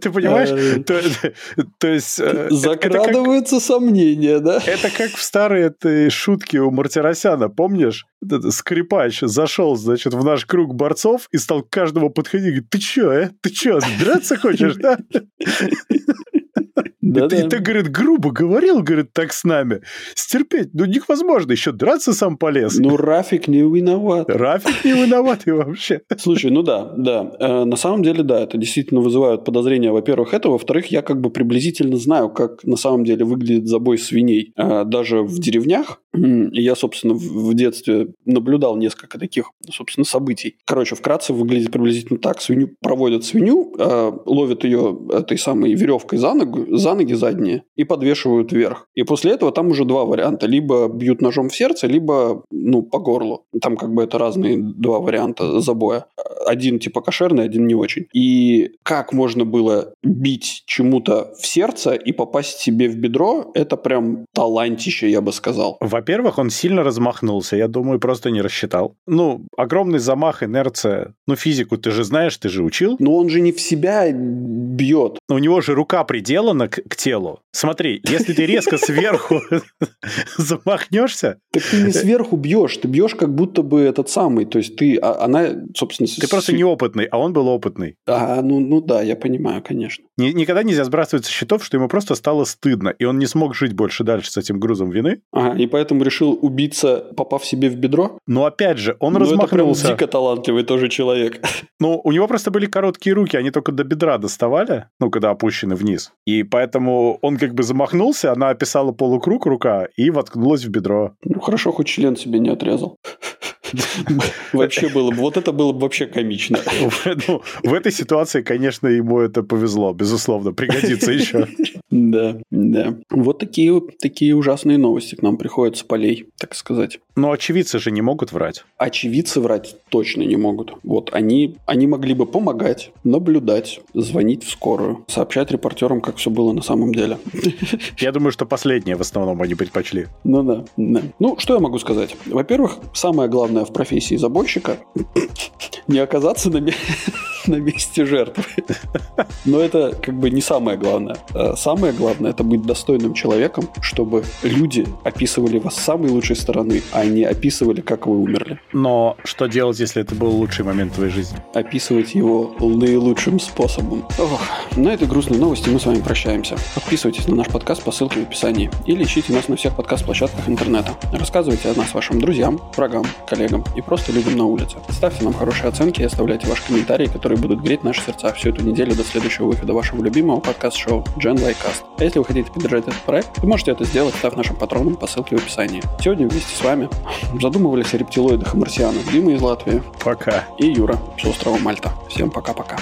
Ты понимаешь? То, есть... э, закрадываются сомнения, да? Это как в старой этой шутке у Мартиросяна, помнишь? Скрипач зашел, значит, в наш круг борцов и стал к каждому подходить говорит, ты чё, э? Ты чё, драться хочешь, да? И ты, и ты, говорит, грубо говорил, говорит, так с нами. Стерпеть, ну невозможно, еще драться сам полез. Ну, Рафик не виноват. Рафик не виноватый вообще. Слушай, ну да, да. Э, на самом деле, да, это действительно вызывает подозрения, во-первых, это. Во-вторых, я как бы приблизительно знаю, как на самом деле выглядит забой свиней. Э, даже в деревнях. И я, собственно, в в детстве наблюдал несколько таких, собственно, событий. Короче, вкратце выглядит приблизительно так. Свинью проводят свинью, э, ловят ее этой самой веревкой за, ногу, за ноги задние и подвешивают вверх. И после этого там уже два варианта. Либо бьют ножом в сердце, либо, ну, по горлу. Там как бы это разные два варианта забоя. Один типа кошерный, один не очень. И как можно было бить чему-то в сердце и попасть себе в бедро, это прям талантище, я бы сказал. Во-первых, он сильно размахнулся, я думаю, просто не рассчитал. Ну, огромный замах, инерция. Ну, физику ты же знаешь, ты же учил. Но он же не в себя бьет. У него же рука приделана к, к телу. Смотри, если ты резко сверху замахнешься, Так ты не сверху бьешь, ты бьешь как будто бы этот самый. То есть ты, а- она, собственно... ты просто неопытный, а он был опытный. А, ну, ну да, я понимаю, конечно. Ни- никогда нельзя сбрасывать со счетов, что ему просто стало стыдно, и он не смог жить больше дальше с этим грузом вины. Ага, и поэтому решил убиться, попав себе в бедро. Но опять же, он Ну, это прям размахнулся. дико талантливый тоже человек. Ну, у него просто были короткие руки, они только до бедра доставали, ну, когда опущены вниз. И поэтому он как бы замахнулся, она описала полукруг рука и воткнулась в бедро. Ну, хорошо, хоть член себе не отрезал. Вообще было бы, вот это было бы вообще комично. Ну, в этой ситуации, конечно, ему это повезло, безусловно, пригодится еще. Да, да. Вот такие, такие ужасные новости к нам приходят с полей, так сказать. Но очевидцы же не могут врать. Очевидцы врать точно не могут. Вот они, они могли бы помогать, наблюдать, звонить в скорую, сообщать репортерам, как все было на самом деле. Я думаю, что последнее в основном они предпочли. Ну да, да. Ну, что я могу сказать? Во-первых, самое главное в профессии забойщика не оказаться на, на месте жертвы. Но это как бы не самое главное. А самое главное это быть достойным человеком, чтобы люди описывали вас с самой лучшей стороны, а не описывали, как вы умерли. Но что делать, если это был лучший момент твоей жизни? Описывать его наилучшим способом. Ох, на этой грустной новости мы с вами прощаемся. Подписывайтесь на наш подкаст по ссылке в описании или ищите нас на всех подкаст-площадках интернета. Рассказывайте о нас вашим друзьям, врагам, коллегам и просто людям на улице. Ставьте нам хорошие оценки и оставляйте ваши комментарии, которые будут греть наши сердца всю эту неделю до следующего выхода вашего любимого подкаст-шоу Gen y Cast. А если вы хотите поддержать этот проект, вы можете это сделать, став нашим патроном по ссылке в описании. Сегодня вместе с вами задумывались о рептилоидах и марсианах Дима из Латвии. Пока. И Юра с острова Мальта. Всем пока-пока.